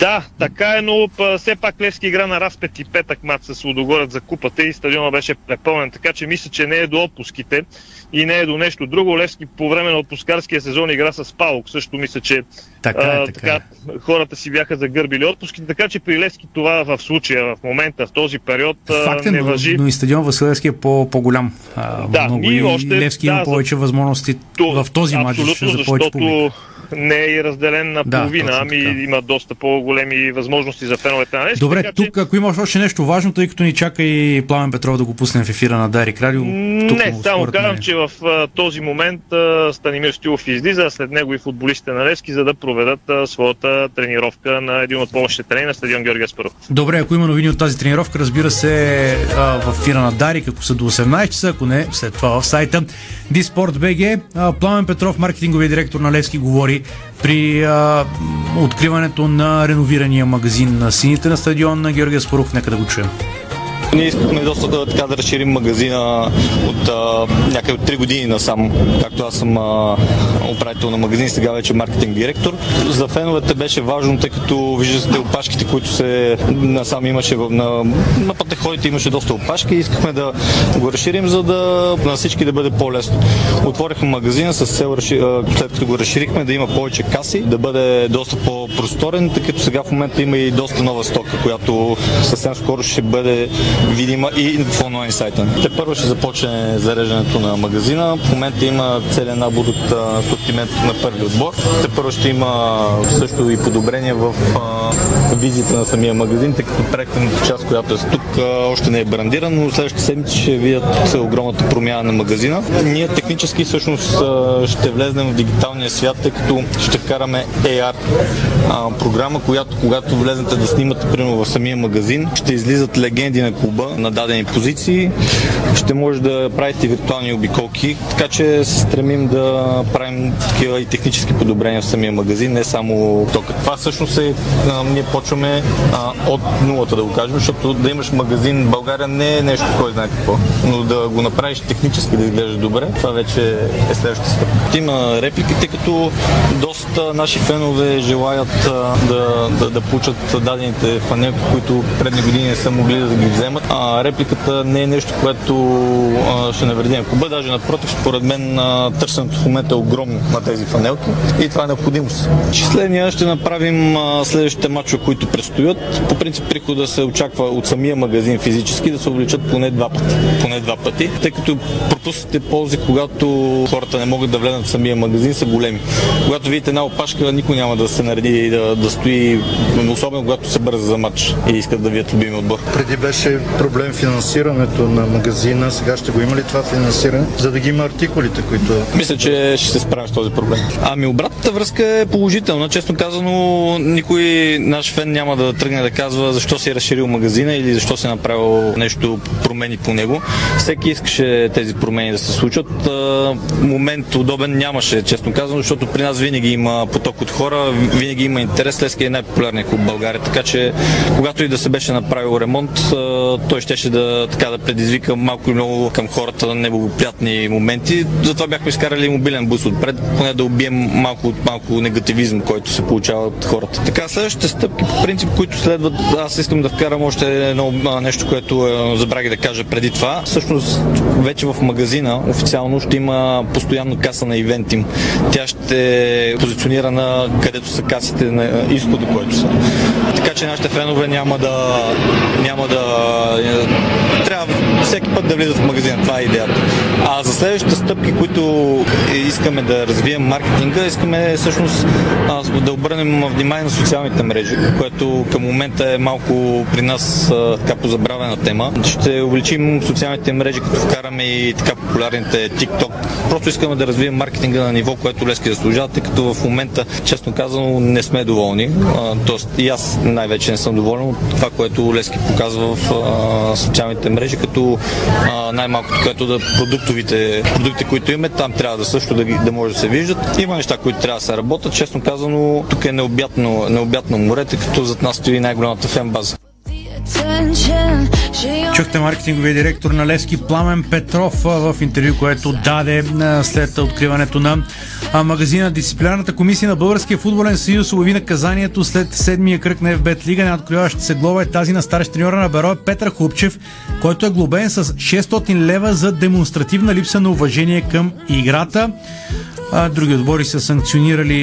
Да, така е, но все пак Левски игра на разпет и петък мат с Лудогорец за купата и стадиона беше препълнен, така че мисля, че не е до отпуските и не е до нещо друго. Левски по време на отпускарския сезон игра с Паук, също мисля, че Така е, а, така хората си бяха загърбили отпуските, така че при Левски това в случая, в момента, в този период а, Факт е, не но, въжи. но и стадион Василевски е по, по-голям. А, Да, много и още- Левски да, има за- повече възможности в този матч за повече публика. защото не е разделен на Да, половина, точно ами има доста по-големи възможности за феновете на Левски. Добре, така че- тук ако имаш още нещо важно, тъй като ни чака и Пламен Петров да го пуснем в ефира на Дарик Радио. тук Не, само според казвам, че в а, този момент а, Станимир Стилов излиза, а след него и футболистите на Левски, за да проведат а, своята тренировка на един от помощните трени на стадион Георгия Аспаров. Добре, ако има новини от тази тренировка, разбира се, а, в ефира на Дарик, ако са до 18 часа, ако не, след това в сайта. А, Пламен Петров, маркетинговия директор на Левски, говори при а, откриването на реновирания магазин на сините на стадион на Георгия Споров. Нека да го чуем. Ние искахме доста така да разширим магазина от а, някъде от 3 години насам, както аз съм а, управител на магазин, сега вече маркетинг директор. За феновете беше важно, тъй като виждате опашките, които се насам имаше на, на пътеходите имаше доста опашки и искахме да го разширим, за да на всички да бъде по-лесно. Отворихме магазина с цел, след като го разширихме, да има повече каси, да бъде доста по-просторен, тъй като сега в момента има и доста нова стока, която съвсем скоро ще бъде видима и в онлайн сайта. Те първо ще започне зареждането на магазина. В момента има целен набор от асортимент на първи отбор. Те първо ще има също и подобрение в а, визията на самия магазин, тъй като проектната част, която е тук, още не е брандиран, но следващите седмици ще видят огромната промяна на магазина. Ние технически всъщност ще влезнем в дигиталния свят, тъй като ще вкараме AR програма, която когато влезнете да снимате примерно в самия магазин, ще излизат легенди на клуба на дадени позиции, ще може да правите виртуални обиколки, така че се стремим да правим такива и технически подобрения в самия магазин, не само тока. Това всъщност е, а, ние почваме а, от нулата да го кажем, защото да имаш магазин в България не е нещо, кой знае какво, но да го направиш технически да изглежда добре, това вече е следващата стъпка. Има реплики, тъй като доста наши фенове желаят а, да, да, да получат дадените фанелки, които предни години не са могли да ги вземат. А, репликата не е нещо, което а, ще навреди на клуба, даже напротив, според мен а, търсенето в момента е огромно на тези фанелки и това е необходимост. Числения ще направим а, следващите мачове, които предстоят. По принцип прихода се очаква от самия магазин физически да се увеличат поне два пъти. Поне два пъти, тъй като пропуснатите ползи, когато хората не могат да влезнат в самия магазин, са големи. Когато видите една опашка, никой няма да се нареди и да, да стои, особено когато се бърза за матч и искат да видят любими отбор. Преди беше проблем финансирането на магазина, сега ще го има ли това финансиране, за да ги има артикулите, които... Мисля, че ще се справим с този проблем. Ами обратната връзка е положителна. Честно казано, никой наш фен няма да тръгне да казва защо си е разширил магазина или защо си е направил нещо промени по него. Всеки искаше тези промени да се случат. Момент удобен нямаше, честно казано, защото при нас винаги има поток от хора, винаги има интерес. Лески е най-популярният клуб в България, така че когато и да се беше направил ремонт, той щеше да, така, да предизвика малко или много към хората неблагоприятни моменти. Затова бяхме изкарали мобилен бус отпред, поне да убием малко от малко негативизъм, който се получава от хората. Така, следващите стъпки, по принцип, които следват, аз искам да вкарам още едно нещо, което забравих да кажа преди това. Всъщност, вече в магазина официално ще има постоянно каса на ивентим. Тя ще позиционира на където са касите на изхода, който са. Така че нашите фенове няма да, няма да трябва всеки път да влизат в магазина. Това е идеята. А за следващите стъпки, които искаме да развием маркетинга, искаме всъщност да обърнем внимание на социалните мрежи, което към момента е малко при нас така позабравена тема. Ще увеличим социалните мрежи, като вкараме и така популярните TikTok. Просто искаме да развием маркетинга на ниво, което Лески заслужава, тъй като в момента, честно казано, не сме доволни. Тоест и аз най-вече не съм доволен от това, което Лески показва в социалните мрежи, като най-малкото, което да продуктовите, продукти, които имаме, там трябва да също да, да може да се виждат. Има неща, които трябва да се работят. Честно казано, тук е необятно, необятно море, като зад нас стои най-голямата фен база. Чухте маркетинговия директор на Левски Пламен Петров в интервю, което даде след откриването на магазина. Дисциплинарната комисия на Българския футболен съюз обяви наказанието след седмия кръг на FBET Лига. Неоткриваща се глоба е тази на старещ треньора на Бероя Петър Хупчев, който е глобен с 600 лева за демонстративна липса на уважение към играта. А, други отбори са санкционирали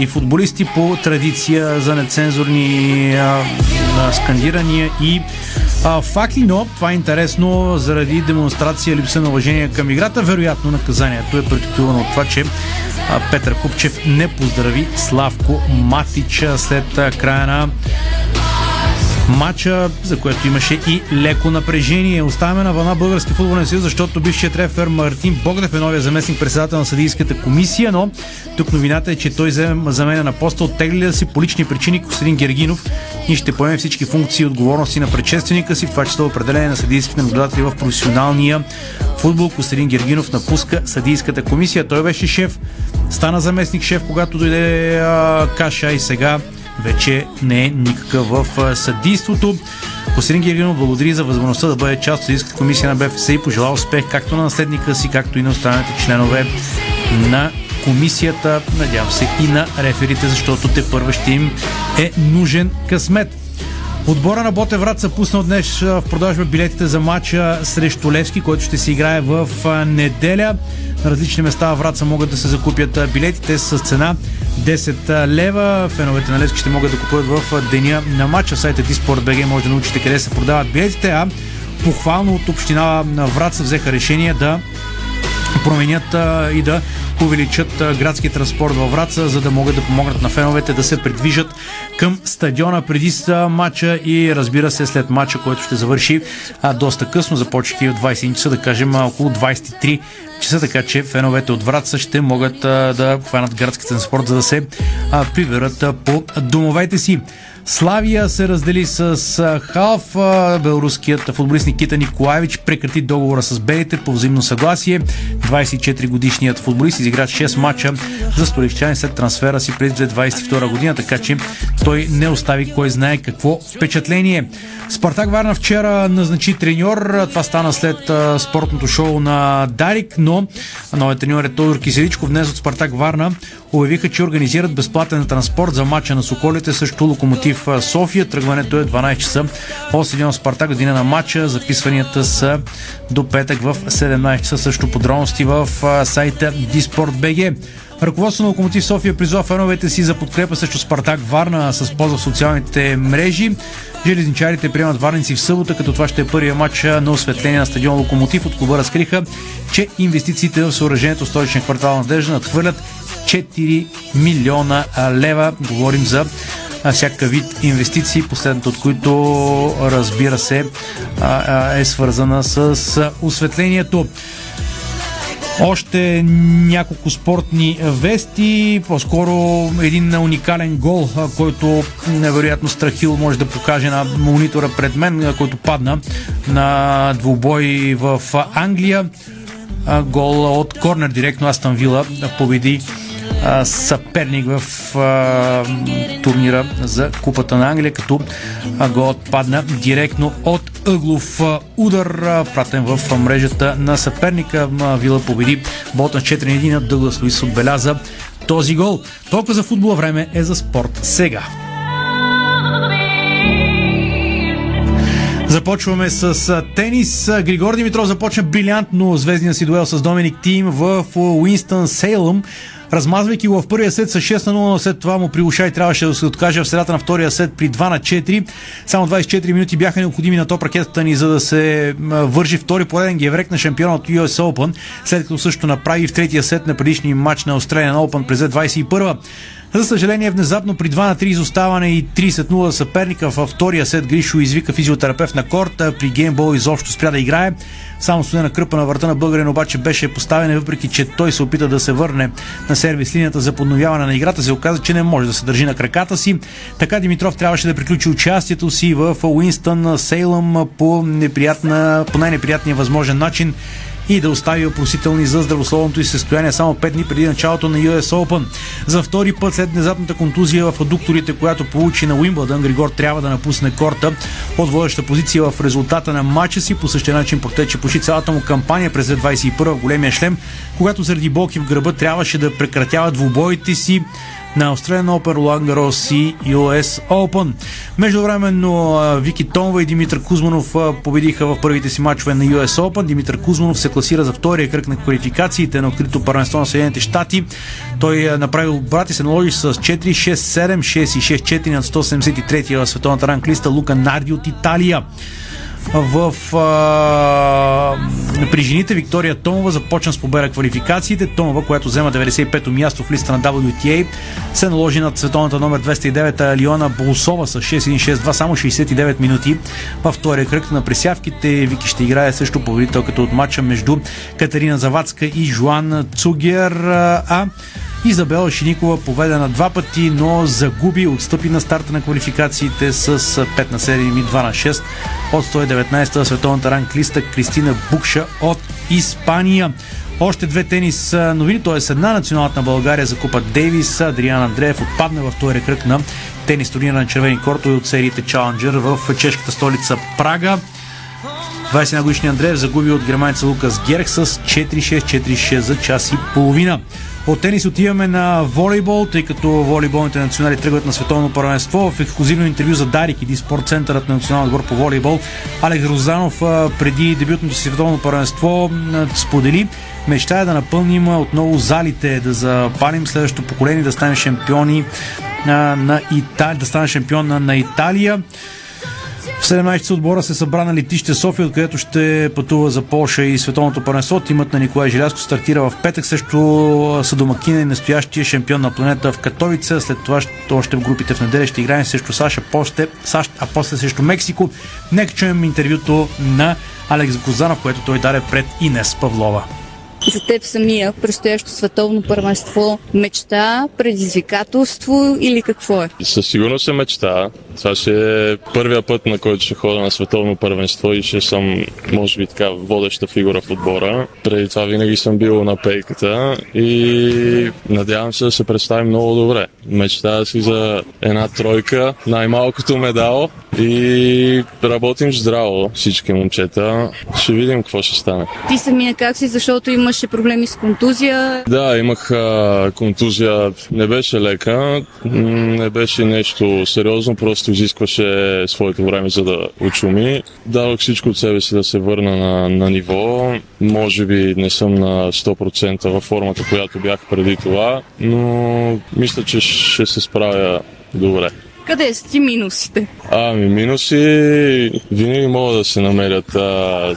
и футболисти по традиция за нецензурни а, скандирания и а, факти, но това е интересно заради демонстрация липса на уважение към играта. Вероятно наказанието е продиктувано от това, че а, Петър Купчев не поздрави Славко Матича след а, края на матча, за което имаше и леко напрежение. Оставяме на вълна Български футболен съюз, защото бившият рефер Мартин Богдев е новия заместник председател на съдийската комисия, но тук новината е, че той заменя на поста оттегли да си по лични причини Костадин Гергинов и ще поеме всички функции и отговорности на предшественика си, в това число определение на съдийските наблюдатели в професионалния футбол. Костадин Гергинов напуска съдийската комисия. Той беше шеф, стана заместник шеф, когато дойде а, Каша и сега вече не е никакъв в съдийството. Костадин Гергинов благодари за възможността да бъде част от съдийската комисия на БФС и пожела успех както на наследника си, както и на останалите членове на комисията, надявам се и на реферите, защото те първо ще им е нужен късмет. Отбора на Боте Врат са пуснал днес в продажба билетите за матча срещу Левски, който ще се играе в неделя. На различни места в Враца могат да се закупят билетите с цена 10 лева. Феновете на Левски ще могат да купуват в деня на матча. Сайта BG може да научите къде се продават билетите, а похвално от община на Враца взеха решение да променят и да увеличат градски транспорт във Враца, за да могат да помогнат на феновете да се придвижат към стадиона преди матча и разбира се след матча, който ще завърши доста късно, започвайки от 20 часа, да кажем около 23 часа, така че феновете от Враца ще могат да хванат градски транспорт, за да се приберат по домовете си. Славия се раздели с Халф. Белоруският футболист Никита Николаевич прекрати договора с белите по взаимно съгласие. 24 годишният футболист изигра 6 мача за столиччани след трансфера си през 2022 година, така че той не остави кой знае какво впечатление. Спартак Варна вчера назначи треньор. Това стана след спортното шоу на Дарик, но новият треньор е Тодор Киселичков. Днес от Спартак Варна обявиха, че организират безплатен транспорт за матча на Соколите срещу Локомотив София. Тръгването е 12 часа от стадион Спартак, година на матча. Записванията са до петък в 17 часа. Също подробности в сайта Disport.bg. Ръководство на Локомотив София призова феновете си за подкрепа срещу Спартак Варна с полза в социалните мрежи. Железничарите приемат варници в събота, като това ще е първия матч на осветление на стадион Локомотив. От клуба разкриха, че инвестициите в съоръжението в столичен квартал Надежда надхвърлят 4 милиона лева. Говорим за всякакъв вид инвестиции, последната от които разбира се е свързана с осветлението. Още няколко спортни вести, по-скоро един уникален гол, който невероятно Страхил може да покаже на монитора пред мен, който падна на двубой в Англия. Гол от корнер директно Астан Вила победи съперник в а, турнира за Купата на Англия, като а, го отпадна директно от ъглов а, удар, а, пратен в мрежата на съперника. А, Вила победи Болтън 4-1, Дъглас Луис отбеляза този гол. Толкова за футбола време е за спорт сега. Започваме с тенис. Григор Димитров започна брилянтно звездния си дуел с Доминик Тим в Уинстън Сейлъм. Размазвайки го в първия сет с 6 на 0, след това му прилуша и трябваше да се откаже в средата на втория сет при 2 на 4. Само 24 минути бяха необходими на топ ракетата ни, за да се вържи втори пореден геврек на шампиона от US Open, след като също направи в третия сет на предишния матч на Australian Open през 21 за съжаление, внезапно при 2 на 3 изоставане и 30-0 съперника във втория сет Гришо извика физиотерапевт на корта. При геймбол изобщо спря да играе. Само студена кръпа на врата на българин обаче беше поставена, въпреки че той се опита да се върне на сервис линията за подновяване на играта, се оказа, че не може да се държи на краката си. Така Димитров трябваше да приключи участието си в Уинстън Сейлъм по, неприятна, по най-неприятния възможен начин и да остави въпросителни за здравословното и състояние само 5 дни преди началото на US Open. За втори път след внезапната контузия в адукторите, която получи на Уимбълдън, Григор трябва да напусне корта от водеща позиция в резултата на матча си. По същия начин протече почти цялата му кампания през 2021 в големия шлем, когато заради болки в гърба трябваше да прекратява двубоите си на Australian Open, Roland Garros и US Open. Междувременно Вики Тонва и Димитър Кузманов победиха в първите си матчове на US Open. Димитър Кузманов се класира за втория кръг на квалификациите на открито първенство на Съединените щати. Той направи обрат и се наложи с 4-6-7, 6-6-4 на 173 в световната ранглиста Лука Нарди от Италия в а, при жените Виктория Томова започна с победа квалификациите. Томова, която взема 95-то място в листа на WTA, се наложи над световната номер 209 Алиона Болсова с 6-1-6-2, само 69 минути във втория кръг на присявките. Вики ще играе също победителката от матча между Катерина Завадска и Жуан Цугер. А Изабела Шиникова поведе на два пъти, но загуби, отстъпи на старта на квалификациите с 5 на 7 и 2 на 6 от 119-та световната ранглиста Кристина Букша от Испания. Още две тенис новини, т.е. една националната на България за Купа Дейвис. Адриан Андреев отпадна във втория кръг на тенис турнира на червени кортове от сериите Challenger в чешката столица Прага. 21 годишният Андреев загуби от германеца Лукас Герх с 4-6-4-6 за час и половина. От тенис отиваме на волейбол, тъй като волейболните национали тръгват на световно първенство. В ексклюзивно интервю за Дарик и спорт центърът на националния отбор по волейбол, Алекс Розанов преди дебютното си световно първенство сподели мечта е да напълним отново залите, да запалим следващото поколение, да станем шампиони на Италия, да стане шампион на Италия. В 17 отбора се събра на летище София, откъдето ще пътува за Польша и световното първенство. Тимът на Николай Желязко стартира в петък, също са домакина и настоящия шампион на планета в Катовица. След това още в групите в неделя ще играем срещу САЩ, после, САЩ, а после срещу Мексико. Нека чуем интервюто на Алекс Гозанов, което той даде пред Инес Павлова. За теб самия предстоящо световно първенство мечта, предизвикателство или какво е? Със сигурност е мечта. Това ще е първия път, на който ще ходя на световно първенство и ще съм, може би така, водеща фигура в отбора. Преди това винаги съм бил на пейката и надявам се да се представим много добре. Мечтая си за една тройка, най-малкото медал и работим здраво всички момчета. Ще видим какво ще стане. Ти самия как си, защото имаше проблеми с контузия? Да, имах а, контузия. Не беше лека, не беше нещо сериозно, просто изискваше своето време за да очуми. Дадох всичко от себе си да се върна на, на ниво. Може би не съм на 100% във формата, която бях преди това, но мисля, че ще се справя добре. Къде са ти минусите? Ами, минуси винаги могат да се намерят. А,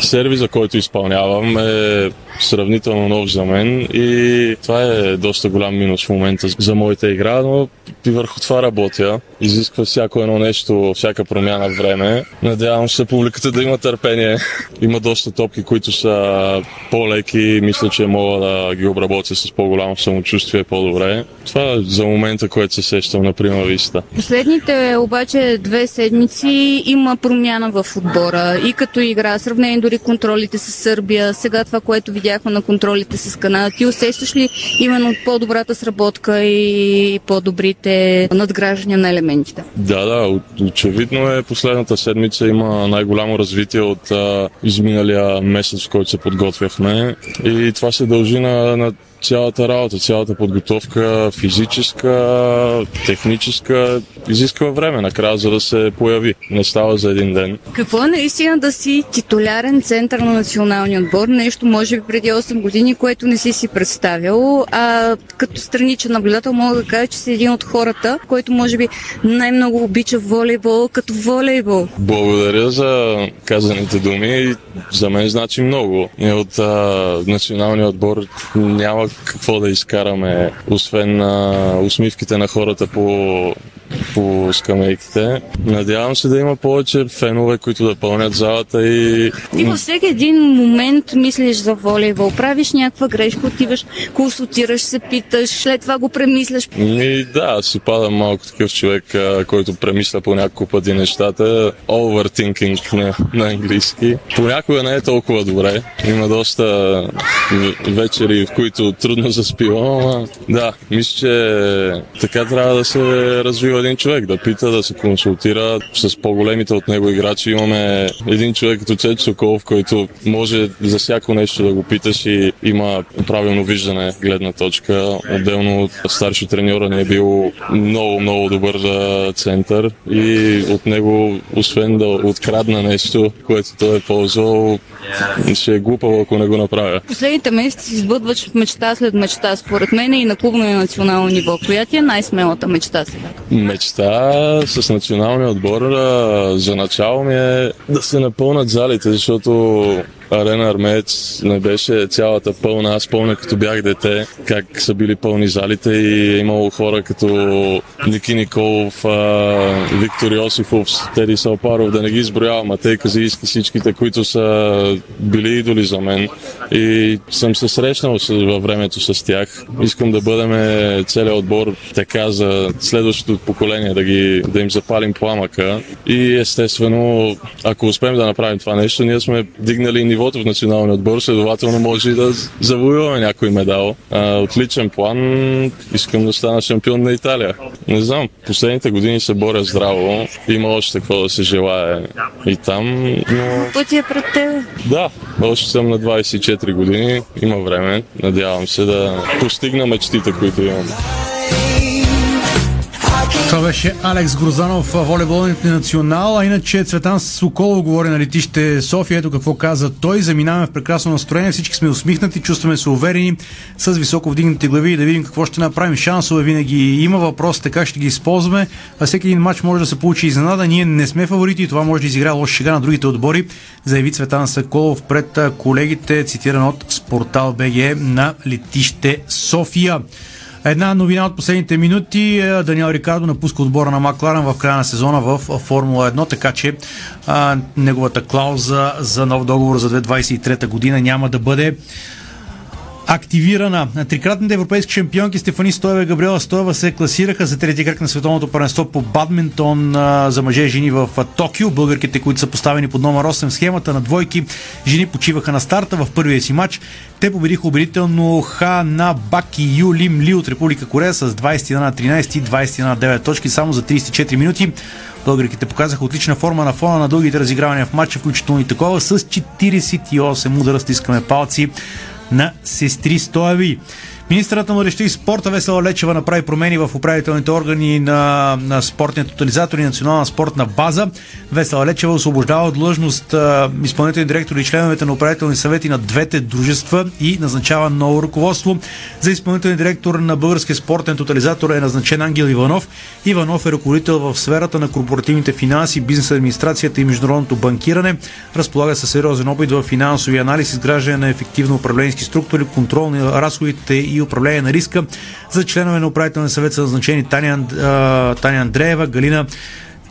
сервиза, който изпълнявам е сравнително нов за мен и това е доста голям минус в момента за моята игра, но и върху това работя. Изисква всяко едно нещо, всяка промяна време. Надявам се публиката да има търпение. Има доста топки, които са по-леки. Мисля, че мога да ги обработя с по-голямо самочувствие по-добре. Това е за момента, което се сещам на прима виста. Последните обаче две седмици има промяна в отбора и като игра, сравнение дори контролите с Сърбия, сега това, което видяхме на контролите с Канада. Ти усещаш ли именно по-добрата сработка и по-добрите надграждания на елементите? Да, да, очевидно е последната седмица има най-голямо развитие от а, изминалия месец, в който се подготвяхме и това се дължи на, на цялата работа, цялата подготовка, физическа, техническа, изисква време накрая, за да се появи. Не става за един ден. Какво е наистина да си титулярен център на националния отбор? Нещо, може би преди 8 години, което не си си представил. А като страничен наблюдател мога да кажа, че си един от хората, който може би най-много обича волейбол като волейбол. Благодаря за казаните думи. За мен значи много. Ние от а, националния отбор няма какво да изкараме, освен а, усмивките на хората по по скамейките. Надявам се да има повече фенове, които да пълнят залата и... Ти във всеки един момент мислиш за волейбол, правиш някаква грешка, отиваш, консултираш се, питаш, след това го премисляш. Ми, да, си падам малко такъв човек, който премисля по няколко пъти нещата. Overthinking на, на английски. Понякога не е толкова добре. Има доста вечери, в които трудно заспивам, ама да, мисля, че така трябва да се развива един човек, да пита, да се консултира с по-големите от него играчи. Имаме един човек като Цец Соколов, който може за всяко нещо да го питаш и има правилно виждане, гледна точка. Отделно старши треньора не е бил много, много добър център и от него, освен да открадна нещо, което той е ползвал, ще е глупаво, ако не го направя. Последните месеци избъдваш мечта след мечта, според мен и на клубно и национално ниво. Коя ти е най-смелата мечта сега? Мечта с националния отбор за начало ми е да се напълнат залите, защото Арена Армеец не беше цялата пълна. Аз помня като бях дете как са били пълни залите и е имало хора като Ники Николов, Виктор Йосифов, Теди Салпаров, да не ги изброявам, Матей Казийски, всичките, които са били идоли за мен. И съм се срещнал във времето с тях. Искам да бъдем целият отбор така за следващото поколение, да, ги, да им запалим пламъка. И естествено, ако успеем да направим това нещо, ние сме дигнали нивото в националния отбор, следователно може и да завоюваме някой медал. А, отличен план, искам да стана шампион на Италия. Не знам, последните години се боря здраво, има още какво да се желая и там, но... Пътя е пред теб. Да, още съм на 24 години, има време, надявам се да постигна мечтите, които имам. Това беше Алекс Грозанов, волейболният ни национал, а иначе Цветан Соколов говори на летище София. Ето какво каза той. Заминаваме в прекрасно настроение, всички сме усмихнати, чувстваме се уверени, с високо вдигнати глави и да видим какво ще направим. Шансове винаги има въпросите как ще ги използваме, а всеки един матч може да се получи изненада. Ние не сме фаворити и това може да изиграе лош шега на другите отбори, заяви Цветан Соколов пред колегите, цитиран от Спортал БГ на летище София. Една новина от последните минути. Даниел Рикардо напуска отбора на Макларен в края на сезона в Формула 1, така че а, неговата клауза за нов договор за 2023 година няма да бъде активирана. Трикратните европейски шампионки Стефани Стоева и Габриела Стоева се класираха за трети кръг на световното първенство по бадминтон за мъже и жени в Токио. Българките, които са поставени под номер 8 в схемата на двойки, жени почиваха на старта в първия си матч. Те победиха убедително Хана Баки Ю Лим Ли от Република Корея с 21 на 13 и 21 на 9 точки само за 34 минути. Българките показаха отлична форма на фона на дългите разигравания в матча, включително и такова с 48 удара стискаме палци на сестри Стоеви. Министърът на младеща и спорта Весела Лечева направи промени в управителните органи на, на спортния тотализатор и национална спортна база. Весела Лечева освобождава от длъжност изпълнителни директори и членовете на управителни съвети на двете дружества и назначава ново ръководство. За изпълнителен директор на Българския спортен тотализатор е назначен Ангел Иванов. Иванов е ръководител в сферата на корпоративните финанси, бизнес администрацията и международното банкиране. Разполага със сериозен опит в финансови анализ, изграждане на ефективно управленски структури, контрол на разходите и управление на риска. За членове на управителния съвет са назначени Таня, Таня Андреева, Галина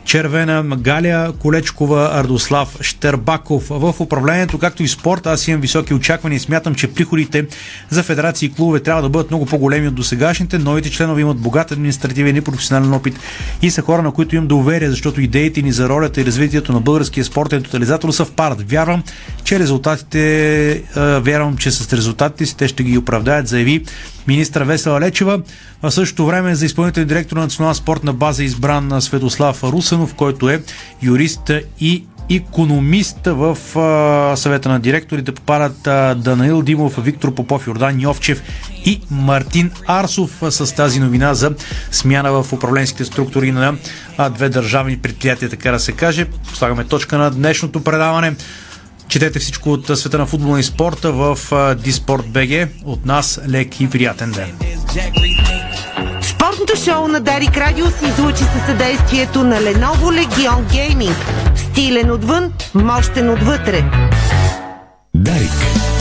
Червена, Галия Колечкова, Ардослав Штербаков. В управлението, както и спорт, аз имам високи очаквания и смятам, че приходите за федерации и клубове трябва да бъдат много по-големи от досегашните. Новите членове имат богат административен и професионален опит и са хора, на които имам доверие, защото идеите ни за ролята и развитието на българския спортен тотализатор съвпадат. Вярвам, че резултатите, вярвам, че с резултатите си те ще ги оправдаят, заяви министра Весела Лечева. В същото време за изпълнителен директор на Национална спортна база е избран на Светослав Русанов, който е юрист и економист в а, съвета на директорите попадат а, Данаил Димов, Виктор Попов, Йордан Йовчев и Мартин Арсов а, с тази новина за смяна в управленските структури на а, две държавни предприятия, така да се каже. Слагаме точка на днешното предаване. Четете всичко от света на футбола и спорта в Диспорт БГ. От нас лек и приятен ден. Спортното шоу на Дарик Радио се излучи със съдействието на Lenovo Legion Gaming. Стилен отвън, мощен отвътре. Дарик.